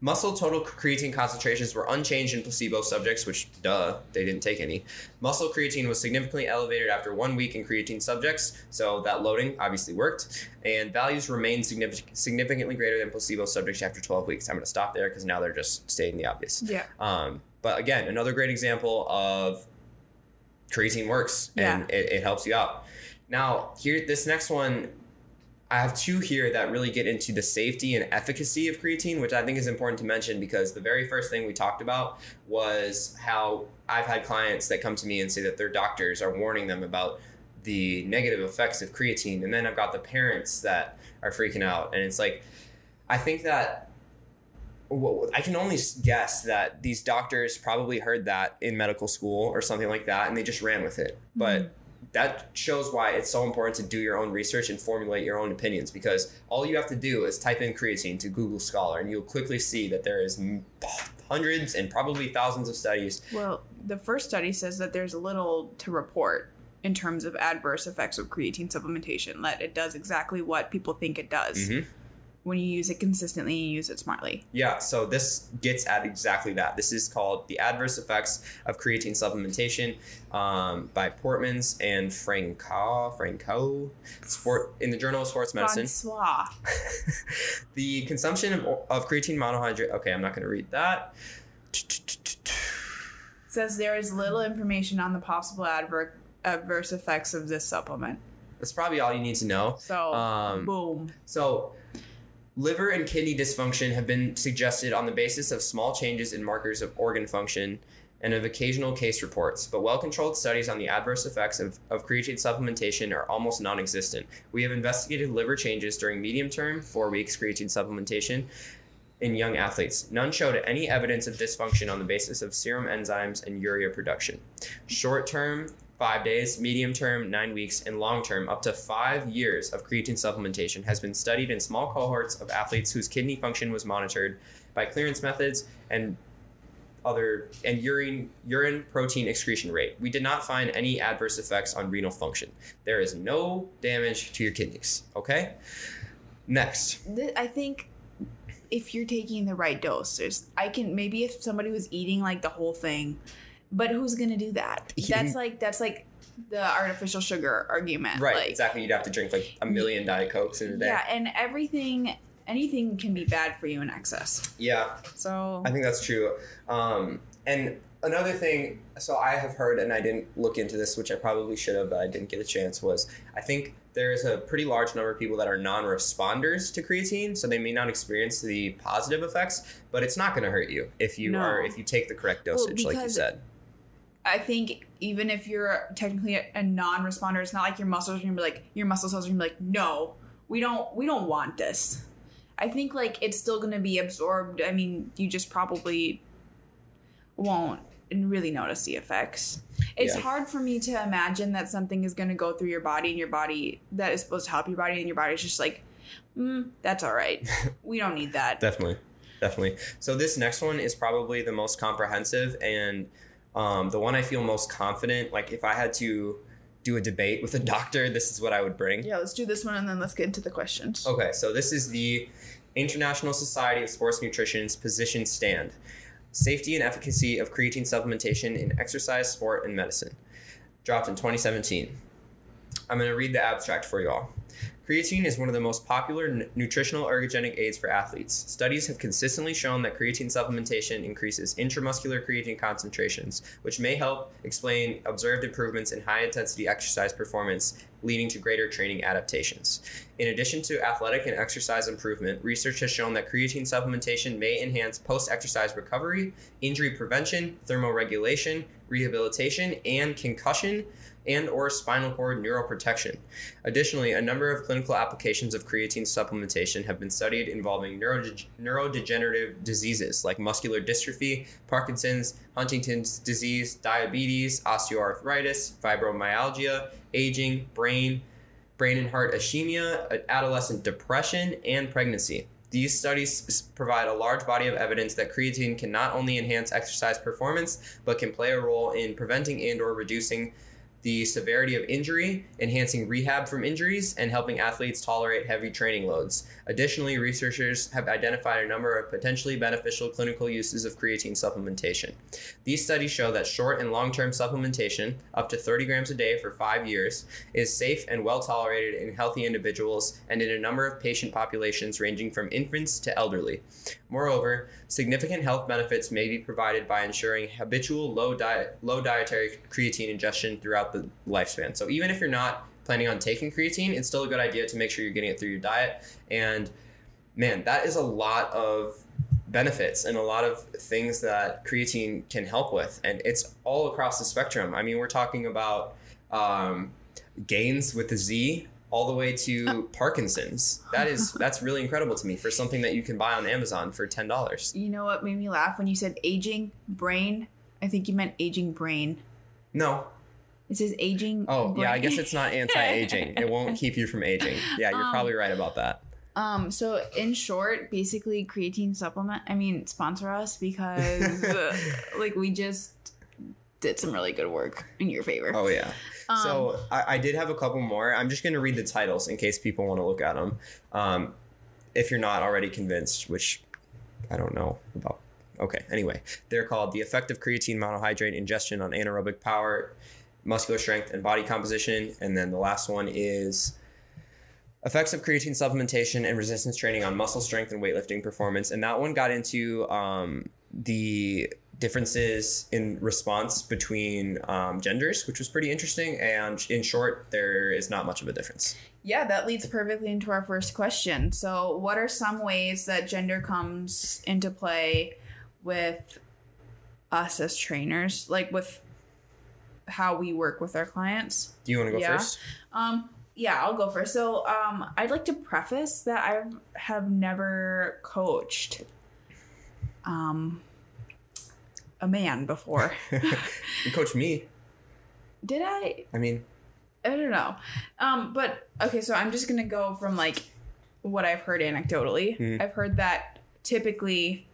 Muscle total creatine concentrations were unchanged in placebo subjects, which, duh, they didn't take any. Muscle creatine was significantly elevated after one week in creatine subjects, so that loading obviously worked. And values remained significant, significantly greater than placebo subjects after 12 weeks. I'm going to stop there because now they're just stating the obvious. Yeah. Um, but again, another great example of creatine works and it, it helps you out. Now, here, this next one, I have two here that really get into the safety and efficacy of creatine, which I think is important to mention because the very first thing we talked about was how I've had clients that come to me and say that their doctors are warning them about the negative effects of creatine. And then I've got the parents that are freaking out. And it's like, I think that I can only guess that these doctors probably heard that in medical school or something like that, and they just ran with it. But Mhm. That shows why it's so important to do your own research and formulate your own opinions because all you have to do is type in creatine to Google Scholar, and you'll quickly see that there is hundreds and probably thousands of studies. Well, the first study says that there's little to report in terms of adverse effects of creatine supplementation. That it does exactly what people think it does Mhm. When you use it consistently and you use it smartly. Yeah, so this gets at exactly that. This is called The Adverse Effects of Creatine Supplementation um, by Poortmans and Francaux. Francaux. Sport, in the Journal of Sports Medicine. Francois. the consumption of, of creatine monohydrate. Okay, I'm not going to read that. says there is little information on the possible adver- adverse effects of this supplement. That's probably all you need to know. So, Um, boom. So, liver and kidney dysfunction have been suggested on the basis of small changes in markers of organ function and of occasional case reports, but well controlled studies on the adverse effects of, of creatine supplementation are almost non existent. We have investigated liver changes during medium term, four weeks creatine supplementation, in young athletes. None showed any evidence of dysfunction on the basis of serum enzymes and urea production. Short term, five days, medium term, nine weeks, and long term, up to five years of creatine supplementation has been studied in small cohorts of athletes whose kidney function was monitored by clearance methods and other and urine urine protein excretion rate. We did not find any adverse effects on renal function. There is no damage to your kidneys. Okay. Next, I think if you're taking the right dose, there's I can maybe if somebody was eating like the whole thing, but who's gonna do that? That's like that's like the artificial sugar argument. right? Like, exactly. You'd have to drink like a million diet cokes in a day. Yeah, and everything anything can be bad for you in excess. yeah So I think that's true. Um, and another thing, so I have heard, and I didn't look into this, which I probably should have, but I didn't get a chance, was I think there is a pretty large number of people that are non responders to creatine, so they may not experience the positive effects, but it's not going to hurt you if you No. are if you take the correct dosage, like you said. I think even if you're technically a, a non-responder, it's not like your muscles are gonna be like your muscle cells are gonna be like, no, we don't we don't want this. I think like it's still gonna be absorbed. I mean, you just probably won't really notice the effects. It's Yeah. hard for me to imagine that something is gonna go through your body and your body that is supposed to help your body and your body's just like, mm, that's all right. we don't need that. Definitely, definitely. So this next one is probably the most comprehensive and um, the one I feel most confident. Like if I had to do a debate with a doctor, this is what I would bring. yeah, let's do this one and then let's get into the questions. Okay, so this is the International Society of Sports Nutrition's position stand Safety and Efficacy of Creatine Supplementation in Exercise, Sport, and Medicine. Dropped in 2017. I'm going to read the abstract for you all. Creatine is one of the most popular n- nutritional ergogenic aids for athletes. Studies have consistently shown that creatine supplementation increases intramuscular creatine concentrations, which may help explain observed improvements in high intensity exercise performance, leading to greater training adaptations. In addition to athletic and exercise improvement, research has shown that creatine supplementation may enhance post exercise recovery, injury prevention, thermoregulation, rehabilitation, and concussion and or spinal cord neuroprotection. Additionally, a number of clinical applications of creatine supplementation have been studied involving neurode- neurodegenerative diseases like muscular dystrophy, Parkinson's, Huntington's disease, diabetes, osteoarthritis, fibromyalgia, aging, brain, brain and heart ischemia, adolescent depression, and pregnancy. These studies provide a large body of evidence that creatine can not only enhance exercise performance, but can play a role in preventing and or reducing the severity of injury, enhancing rehab from injuries, and helping athletes tolerate heavy training loads. Additionally, researchers have identified a number of potentially beneficial clinical uses of creatine supplementation. These studies show that short and long term supplementation, up to 30 grams a day for five years, is safe and well tolerated in healthy individuals and in a number of patient populations ranging from infants to elderly. Moreover, significant health benefits may be provided by ensuring habitual low diet, low dietary creatine ingestion throughout the lifespan. So even if you're not planning on taking creatine, it's still a good idea to make sure you're getting it through your diet. And man, that is a lot of benefits and a lot of things that creatine can help with. And it's all across the spectrum. I mean, we're talking about um, gains with the Z all the way to Parkinson's. That is that's really incredible to me for something that you can buy on Amazon for ten dollars. You know what made me laugh when you said aging brain? I think you meant aging brain. No. It says aging. Oh brain. yeah, I guess it's not anti-aging. it won't keep you from aging. Yeah, you're Um, probably right about that. Um, so in short, basically creatine supplement, I mean, sponsor us because like we just did some really good work in your favor. Oh yeah. Um, so I, I did have a couple more. I'm just going to read the titles in case people want to look at them. Um, if you're not already convinced, which I don't know about. Okay. Anyway, they're called the effect of creatine monohydrate ingestion on anaerobic power, muscular strength, and body composition. And then the last one is effects of creatine supplementation and resistance training on muscle strength and weightlifting performance. And that one got into um, the differences in response between um, genders, which was pretty interesting. And in short, there is not much of a difference. yeah, that leads perfectly into our first question. So, what are some ways that gender comes into play with us as trainers, like with how we work with our clients? Do you want to go Yeah. first? Um, yeah, I'll go first. So, um, I'd like to preface that I have never coached, um, a man before. you coach me. Did I? I mean, I don't know. Um, but okay, so I'm just gonna go from like what I've heard anecdotally. Mhm. I've heard that typically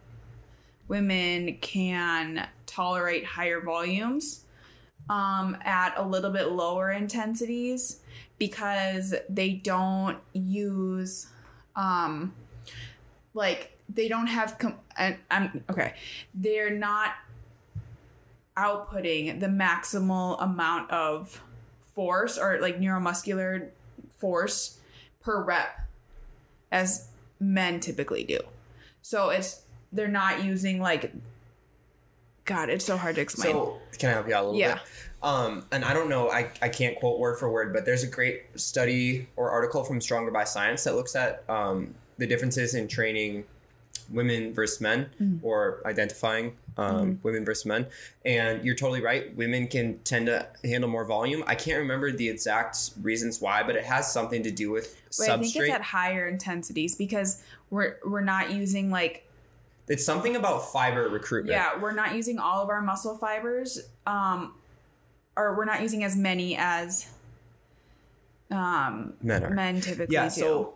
women can tolerate higher volumes um, at a little bit lower intensities because they don't use um, like they don't have com- and I'm okay. They're not outputting the maximal amount of force or like neuromuscular force per rep as men typically do. So it's they're not using like God, it's so hard to explain. so can I help you out a little Yeah. bit? Um, and I don't know, I, I can't quote word for word, but there's a great study or article from Stronger by Science that looks at um, the differences in training women versus men Mhm. or identifying um, women versus men. And you're totally right. Women can tend to handle more volume. I can't remember the exact reasons why, but it has something to do with But I think it's at higher intensities because we're we're not using like it's something about fiber recruitment. yeah, we're not using all of our muscle fibers um or we're not using as many as um Men are. men typically yeah do. so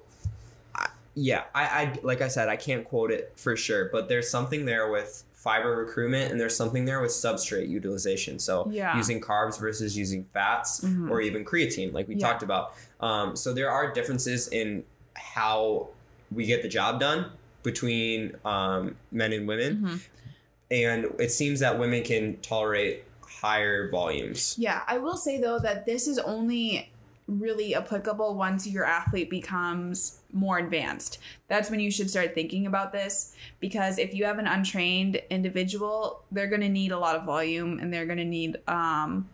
yeah I, I like i said i can't quote it for sure but there's something there with fiber recruitment and there's something there with substrate utilization so Yeah. using carbs versus using fats Mhm. or even creatine like we Yeah. talked about um, so there are differences in how we get the job done between um, men and women Mhm. and it seems that women can tolerate higher volumes Yeah, I will say though that this is only really applicable once your athlete becomes more advanced. That's when you should start thinking about this because if you have an untrained individual, they're going to need a lot of volume and they're going to need um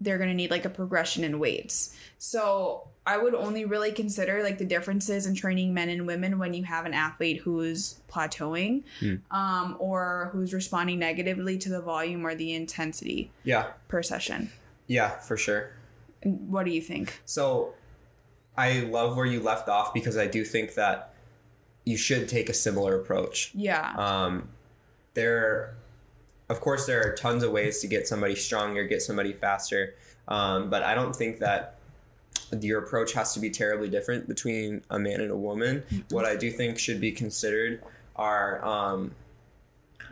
they're going to need like a progression in weights. So, I would only really consider like the differences in training men and women when you have an athlete who's plateauing Hmm. um, or who's responding negatively to the volume or the intensity yeah per session. yeah for sure What do you think? So I love where you left off because I do think that you should take a similar approach. Yeah. Um, there, of course, there are tons of ways to get somebody stronger, get somebody faster, um, but I don't think that your approach has to be terribly different between a man and a woman. What I do think should be considered are um,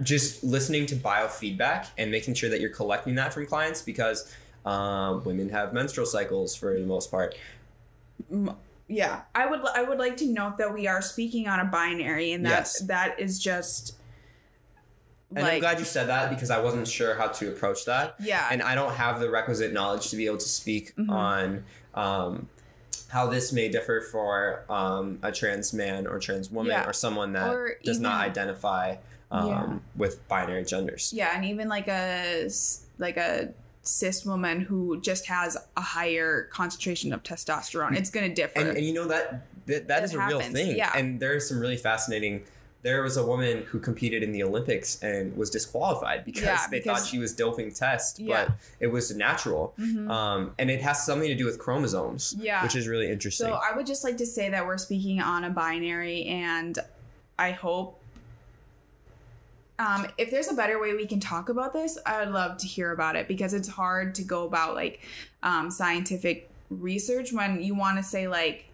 just listening to biofeedback and making sure that you're collecting that from clients because Um, women have menstrual cycles for the most part. Yeah, I would I would like to note that we are speaking on a binary, and that Yes. that is just And I'm glad you said that because I wasn't sure how to approach that. yeah, and I don't have the requisite knowledge to be able to speak Mhm. on um, how this may differ for um, a trans man or trans woman Yeah. or someone that Or does not identify um, Yeah. with binary genders. yeah, and even like a like a cis woman who just has a higher concentration of testosterone, it's gonna differ. And, and you know that that, that is a real thing. yeah. And there's some really fascinating. There was a woman who competed in the Olympics and was disqualified because Yeah, they because- thought she was doping test, Yeah. but it was natural. Mhm. Um, and it has something to do with chromosomes, Yeah. which is really interesting. So I would just like to say that we're speaking on a binary, and I hope. Um, if there's a better way we can talk about this, I would love to hear about it because it's hard to go about like um, scientific research when you want to say like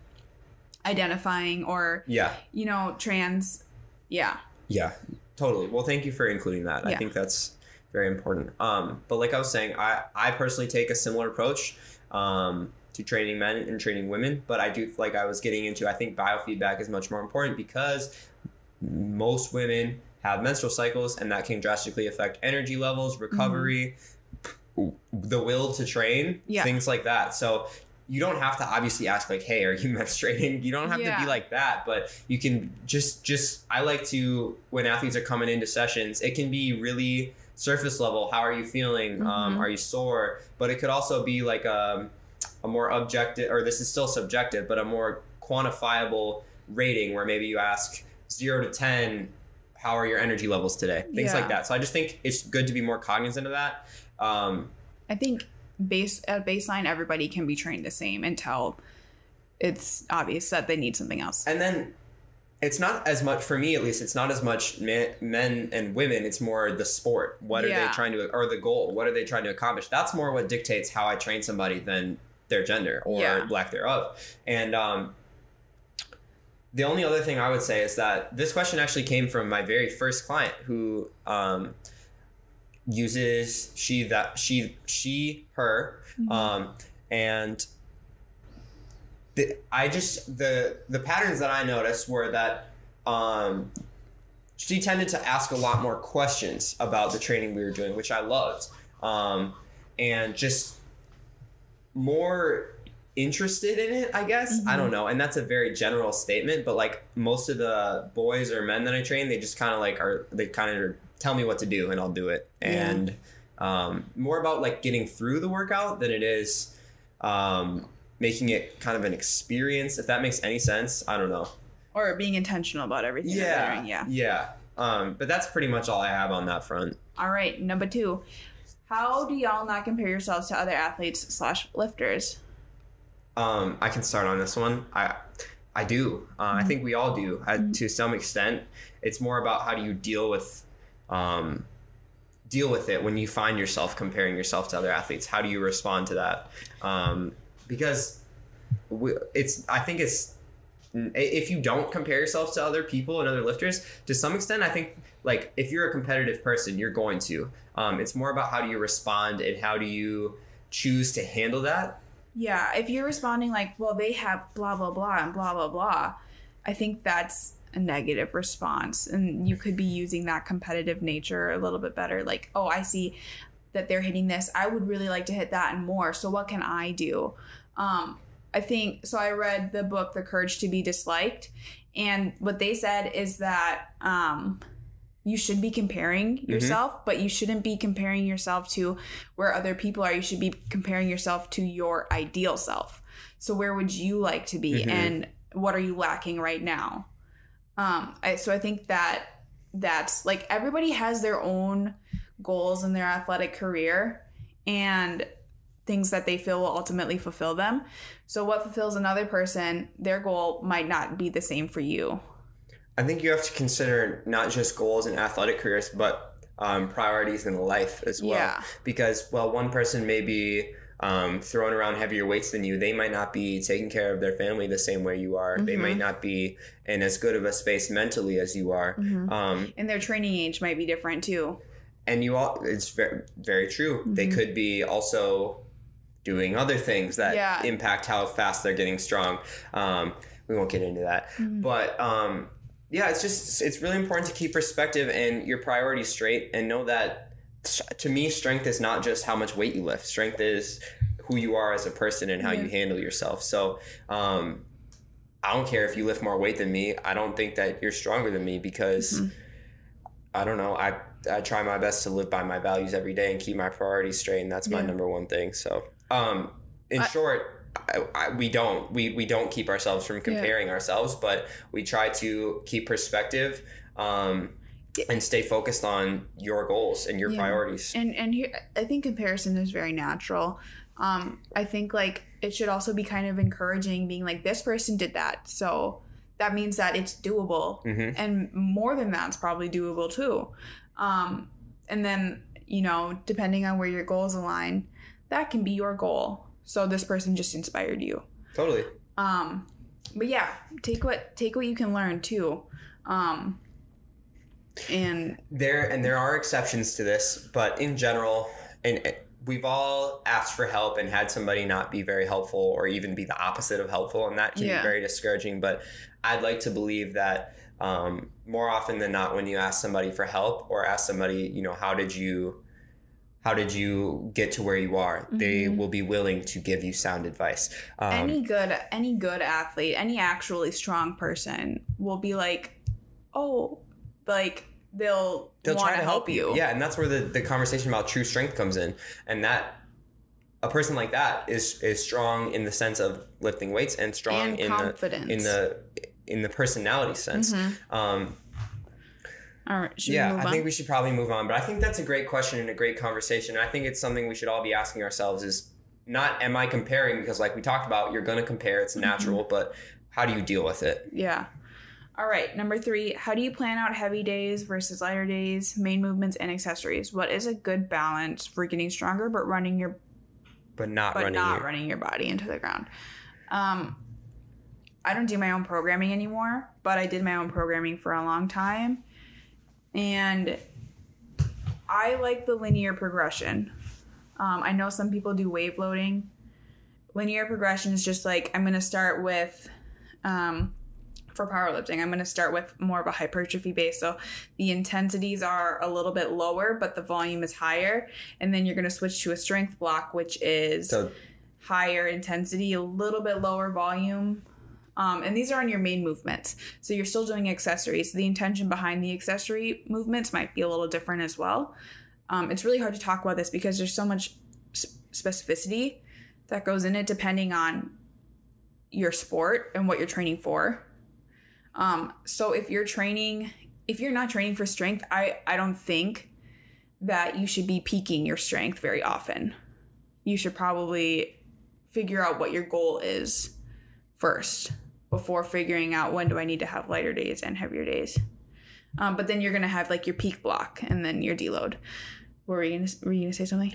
identifying or yeah. you know trans. Yeah, Yeah, totally. Well, thank you for including that. I think that's very important. Um, but like I was saying, I, I personally take a similar approach um, to training men and training women. But I do, like I was getting into, I think biofeedback is much more important because most women have menstrual cycles and that can drastically affect energy levels, recovery, the will to train, Yeah. things like that. So you don't have to obviously ask like, "Hey, are you menstruating?" You don't have to be like that, but you can just just I like to when athletes are coming into sessions, it can be really surface level. How are you feeling? Um, Mhm. are you sore? But it could also be like um, a more objective, or this is still subjective, but a more quantifiable rating where maybe you ask zero to ten, how are your energy levels today? Things Yeah. like that. So I just think it's good to be more cognizant of that. Um, I think base at baseline everybody can be trained the same until it's obvious that they need something else. and then it's not as much for me at least it's not as much men, men and women it's more the sport what are Yeah. they trying to or the goal what are they trying to accomplish that's more what dictates how i train somebody than their gender or Yeah. lack thereof and um the only other thing i would say is that this question actually came from my very first client who um uses she that she she her Mhm. um and the, I just the the patterns that I noticed were that um, she tended to ask a lot more questions about the training we were doing, which I loved, um, and just more interested in it. I guess I Mhm. don't know, and that's a very general statement, but like most of the boys or men that I train, they just kind of like are they kind of tell me what to do and I'll do it, Yeah. and um, more about like getting through the workout than it is. Um, making it kind of an experience if that makes any sense i don't know or being intentional about everything yeah. Yeah. yeah um but that's pretty much all i have on that front All right. Number two. How do y'all not compare yourselves to other athletes slash lifters? Um i can start on this one. I i do. Uh, i think we all do uh, Mhm. to some extent. It's more about how do you deal with um deal with it when you find yourself comparing yourself to other athletes. How do you respond to that? Um because we, it's i think it's if you don't compare yourself to other people and other lifters to some extent i think like if you're a competitive person you're going to. Um, it's more about how do you respond and how do you choose to handle that Yeah. If you're responding like, well, they have blah, blah, blah, and blah, blah, blah, I think that's a negative response. And you could be using that competitive nature a little bit better. Like, oh, I see that they're hitting this. I would really like to hit that and more. So what can I do? Um, I think so. I read the book, The Courage to Be Disliked. And what they said is that um, you should be comparing yourself, but you shouldn't be comparing yourself to where other people are. You should be comparing yourself to your ideal self. So where would you like to be, Mhm. and what are you lacking right now? Um, I, so I think that that's like everybody has their own goals in their athletic career and things that they feel will ultimately fulfill them. So what fulfills another person, their goal might not be the same for you. I think you have to consider not just goals in athletic careers, but um, priorities in life as well. Yeah. Because while one person may be um, throwing around heavier weights than you, they might not be taking care of their family the same way you are. They Mhm. might not be in as good of a space mentally as you are. Mhm. Um, And their training age might be different too. and you all, it's very, very true. They Mhm. could be also doing other things that Yeah. impact how fast they're getting strong. Um, we won't get into that, Mhm. but um, yeah, it's just it's really important to keep perspective and your priorities straight, and know that to me, strength is not just how much weight you lift. Strength is who you are as a person and how Yeah. you handle yourself. So. Um, I don't care if you lift more weight than me. I don't think that you're stronger than me because Mhm. I don't know. I I try my best to live by my values every day and keep my priorities straight, and that's my number one thing. So, um, in I- short, I, I, we don't we we don't keep ourselves from comparing ourselves, but we try to keep perspective. Um, and stay focused on your goals and your Yeah. priorities. and and here i think comparison is very natural. Um i think like it should also be kind of encouraging being like this person did that. So that means that it's doable. Hmm and more than that's probably doable too. Um and then you know depending on where your goals align that can be your goal so this person just inspired you Totally. um but yeah take what take what you can learn too um and there and there are exceptions to this but in general and we've all asked for help and had somebody not be very helpful or even be the opposite of helpful and that can Yeah. be very discouraging but i'd like to believe that um, more often than not when you ask somebody for help or ask somebody you know how did you how did you get to where you are they Mhm. will be willing to give you sound advice um, any good any good athlete any actually strong person will be like oh like they'll they'll try to help you. Yeah, and that's where the, the conversation about true strength comes in. And that a person like that is is strong in the sense of lifting weights and strong and in the in the in the personality sense. Mhm. Um, all right should we yeah, I think we should probably move on. But I think that's a great question and a great conversation. I think it's something we should all be asking ourselves is not am I comparing because like we talked about, you're gonna compare, it's natural, but how do you deal with it? yeah all right number three how do you plan out heavy days versus lighter days main movements and accessories what is a good balance for getting stronger but running your But not but running not you. running your body into the ground. Um, I don't do my own programming anymore, but I did my own programming for a long time, and I like the linear progression. Um, I know some people do wave loading. Linear progression is just like I'm going to start with. Um, for powerlifting, I'm going to start with more of a hypertrophy base. So the intensities are a little bit lower, but the volume is higher. And then you're going to switch to a strength block, which is So higher intensity, a little bit lower volume. Um, and these are on your main movements. So you're still doing accessories. The intention behind the accessory movements might be a little different as well. Um, it's really hard to talk about this because there's so much specificity that goes in it depending on your sport and what you're training for. Um, so if you're training, if you're not training for strength, I, I don't think that you should be peaking your strength very often. You should probably figure out what your goal is first before figuring out when do I need to have lighter days and heavier days. Um, but then you're gonna have like your peak block and then your deload. Were you gonna were you gonna say something?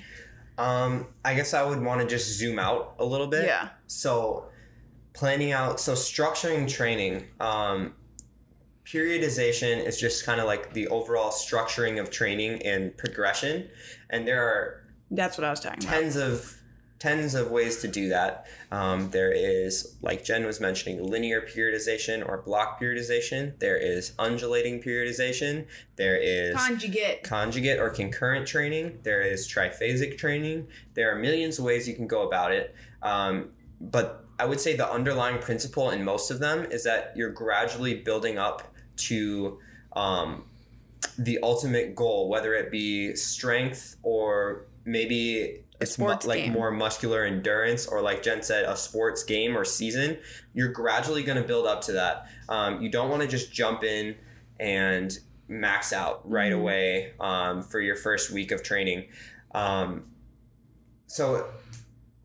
um, I guess I would want to just zoom out a little bit. Yeah. So planning out, so structuring training, um, periodization is just kind of like the overall structuring of training and progression. And there are That's what I was talking about. tens of tens of ways to do that. Um, there is, like Jen was mentioning, linear periodization or block periodization. There is undulating periodization. There is Conjugate. conjugate or concurrent training. There is triphasic training. There are millions of ways you can go about it. Um, but I would say the underlying principle in most of them is that you're gradually building up to um, the ultimate goal, whether it be strength or maybe it's mu- like more muscular endurance or like Jen said, a sports game or season. You're gradually going to build up to that. Um, you don't want to just jump in and max out right Mhm. away um, for your first week of training. Um, so,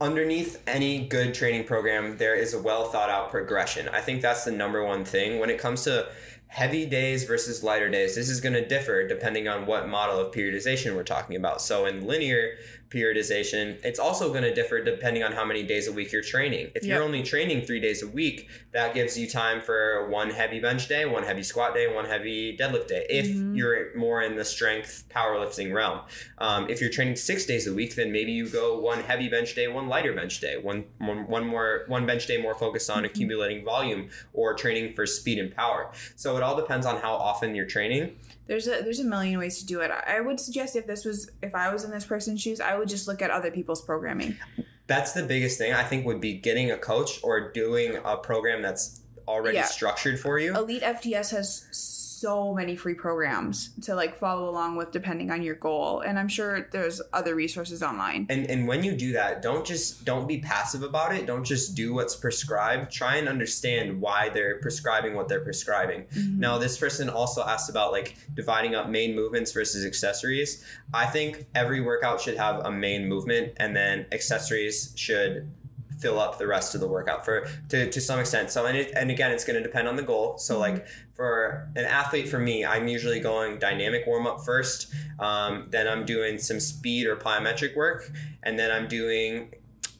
underneath any good training program, there is a well thought out progression. I think that's the number one thing when it comes to heavy days versus lighter days. This is going to differ depending on what model of periodization we're talking about. So in linear periodization, it's also going to differ depending on how many days a week you're training. If you're only training three days a week, that gives you time for one heavy bench day, one heavy squat day, one heavy deadlift day. If Mhm. you're more in the strength powerlifting realm, um, if you're training six days a week, then maybe you go one heavy bench day, one lighter bench day, one one, one more one bench day more focused on Mhm. accumulating volume or training for speed and power. So it all depends on how often you're training. There's a there's a million ways to do it. I would suggest if this was if I was in this person's shoes, I would just look at other people's programming. That's the biggest thing I think would be getting a coach or doing a program that's already Yeah. structured for you. Elite FTS has so many free programs to like follow along with depending on your goal, and I'm sure there's other resources online. and and when you do that don't just don't be passive about it don't just do what's prescribed try and understand why they're prescribing what they're prescribing Mhm. now this person also asked about like dividing up main movements versus accessories i think every workout should have a main movement and then accessories should fill up the rest of the workout for to, to some extent so and, it, and again it's going to depend on the goal so Mhm. like for an athlete for me i'm usually going dynamic warm up first um, then i'm doing some speed or plyometric work and then i'm doing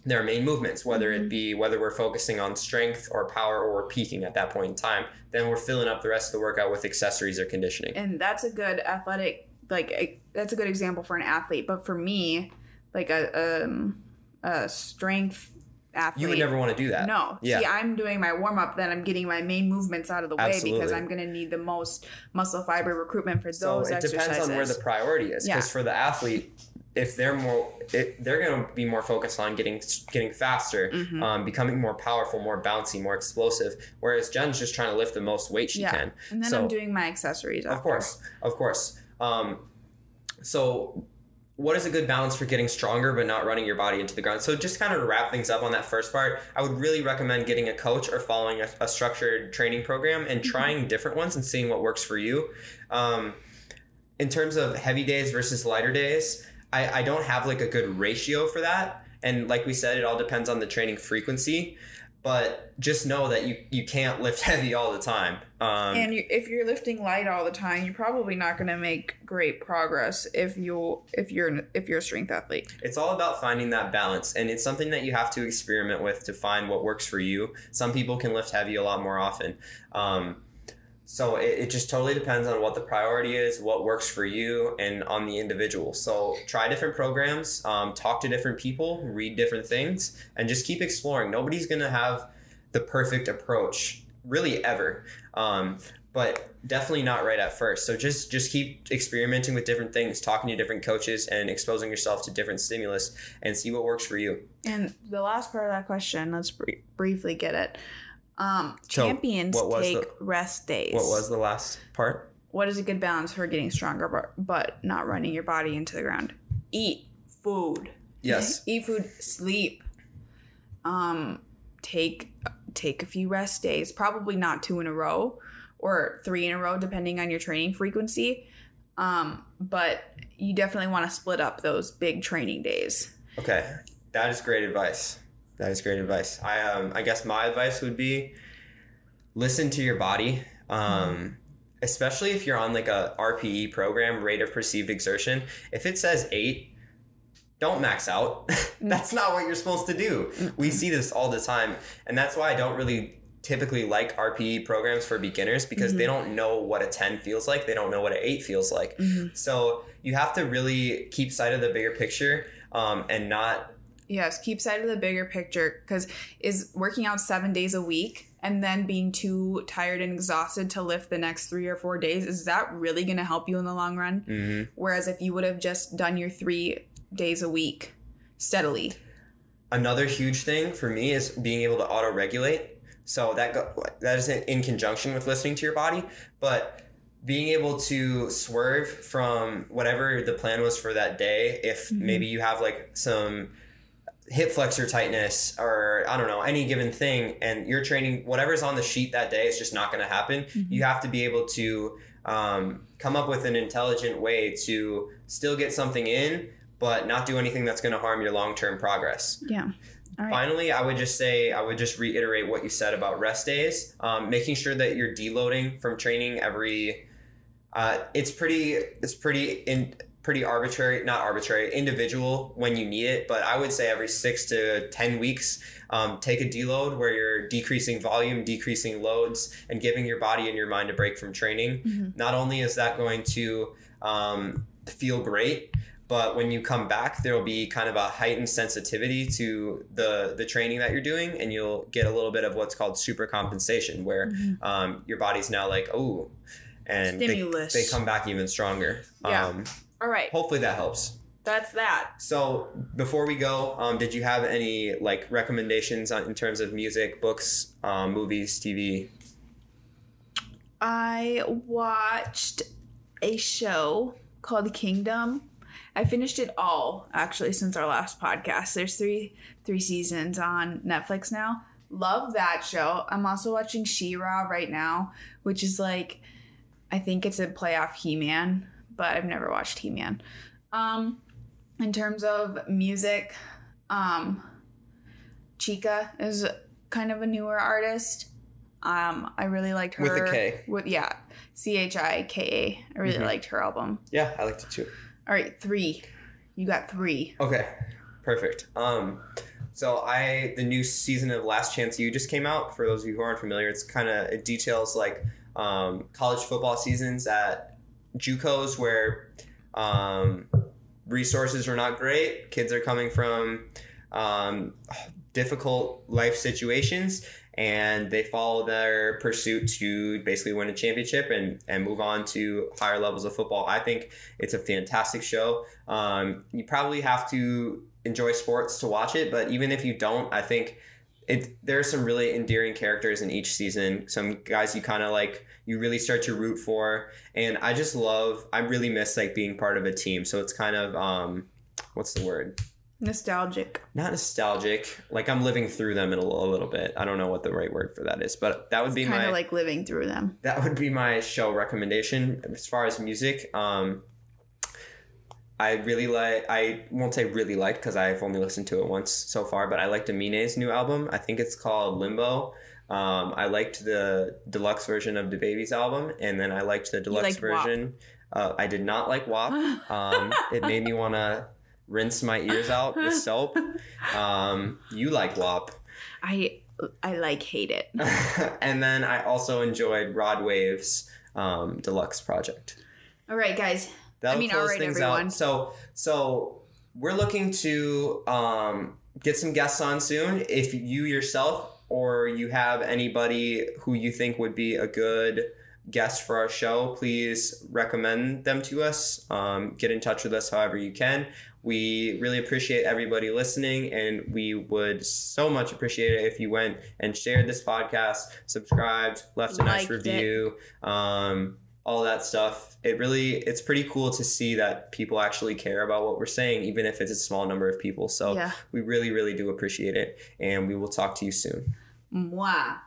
their main movements whether it Mhm. be whether we're focusing on strength or power or we're peaking at that point in time then we're filling up the rest of the workout with accessories or conditioning and that's a good athletic like that's a good example for an athlete. But for me, like a um, a strength athlete, you would never want to do that No. Yeah. See, I'm doing my warm up, then I'm getting my main movements out of the way because I'm going to need the most muscle fiber recruitment for so those it exercises. depends on where the priority is because Yeah. for the athlete if they're more it, they're going to be more focused on getting getting faster Mhm. um, becoming more powerful more bouncy more explosive whereas jen's just trying to lift the most weight she Yeah. can and then so- I'm doing my accessories. Of course, of course. Um, so, what is a good balance for getting stronger but not running your body into the ground? So, just kind of to wrap things up on that first part, I would really recommend getting a coach or following a, a structured training program and trying different ones and seeing what works for you. Um, in terms of heavy days versus lighter days, I, I don't have like a good ratio for that. And like we said, it all depends on the training frequency. But just know that you, you can't lift heavy all the time. Um, And you, if you're lifting light all the time, you're probably not going to make great progress if you if you're if you're a strength athlete. it's all about finding that balance and it's something that you have to experiment with to find what works for you some people can lift heavy a lot more often um, so it, it just totally depends on what the priority is what works for you and on the individual. So try different programs um, talk to different people read different things and just keep exploring. Nobody's going to have the perfect approach really ever. Um, but definitely not right at first. So just just keep experimenting with different things talking to different coaches and exposing yourself to different stimulus and see what works for you. And the last part of that question, let's br- briefly get it. Um, So, champions take the- rest days. what was the last part what is a good balance for getting stronger but, but not running your body into the ground? Eat food. yes Eat food, sleep. Um, take take a few rest days. Probably not two in a row or three in a row, depending on your training frequency. Um, but you definitely want to split up those big training days. okay that is great advice that is great advice. I um i guess my advice would be listen to your body um especially if you're on like a rpe program rate of perceived exertion. If it says eight don't max out. That's not what you're supposed to do. We see this all the time and that's why i don't really typically like rpe programs for beginners because they don't know what a 10 feels like. They don't know what an 8 feels like. So you have to really keep sight of the bigger picture um, and not Yes, keep sight of the bigger picture because is working out seven days a week and then being too tired and exhausted to lift the next three or four days, is that really going to help you in the long run? Mhm. Whereas if you would have just done your three days a week steadily. another huge thing for me is being able to auto regulate so that go, that is in conjunction with listening to your body but being able to swerve from whatever the plan was for that day if Mhm. maybe you have like some hip flexor tightness or I don't know any given thing and you're training whatever's on the sheet that day is just not going to happen Mhm. you have to be able to um, come up with an intelligent way to still get something in but not do anything that's going to harm your long-term progress Yeah. Right. finally, I would just say I would just reiterate what you said about rest days, um, making sure that you're deloading from training every. Uh, it's pretty. It's pretty in pretty arbitrary, not arbitrary, individual when you need it. But I would say every six to ten weeks, um, take a deload where you're decreasing volume, decreasing loads, and giving your body and your mind a break from training. Mhm. Not only is that going to um, feel great, but when you come back, there will be kind of a heightened sensitivity to the the training that you're doing, and you'll get a little bit of what's called super compensation, where Mhm. um, your body's now like, oh, and they, they come back even stronger. Yeah. Um, All right. hopefully that helps. That's that. So before we go, um, did you have any like recommendations on, in terms of music, books, um, movies, TV? I watched a show called Kingdom. I finished it all actually since our last podcast. There's three three seasons on Netflix now. Love that show. I'm also watching She-Ra right now, which is like I think it's a playoff He-Man, but I've never watched He-Man. Um in terms of music, um Chika is kind of a newer artist. Um, I really liked her With a K. With yeah, C H I K A. I really Mhm. liked her album. Yeah, I liked it too. All right, three. You got three. Okay, perfect. Um, so I the new season of Last Chance U just came out. For those of you who aren't familiar, it's kind of it details like um, college football seasons at JUCOs where um, resources are not great. Kids are coming from um, difficult life situations. And they follow their pursuit to basically win a championship and, and move on to higher levels of football. I think it's a fantastic show. Um, you probably have to enjoy sports to watch it, but even if you don't, I think it there are some really endearing characters in each season. Some guys you kind of like, you really start to root for, and I just love. I really miss like being part of a team. So it's kind of um, what's the word? Nostalgic. Not nostalgic. Like I'm living through them in a, little- a little bit. I don't know what the right word for that is, but that would be Kind my of like living through them. that would be my show recommendation as far as music um i really like i won't say really like because i've only listened to it once so far but i liked amine's new album i think it's called limbo um, I liked the deluxe version of DaBaby's album, and then I liked the deluxe liked version. Uh, I did not like WAP. Um, it made me want to rinse my ears out with soap. Um, you like WAP. I I like hate it. and then I also enjoyed Rod Wave's um, deluxe project. All right, guys. That'll I mean, close all right, things everyone. out. So, so we're looking to um, get some guests on soon. If you yourself or you have anybody who you think would be a good guest for our show, please recommend them to us. Um, get in touch with us however you can. We really appreciate everybody listening, and we would so much appreciate it if you went and shared this podcast, subscribed, left a nice Liked review, um, all that stuff. It really, it's pretty cool to see that people actually care about what we're saying, even if it's a small number of people. So Yeah. we really, really do appreciate it, and we will talk to you soon. Mwah.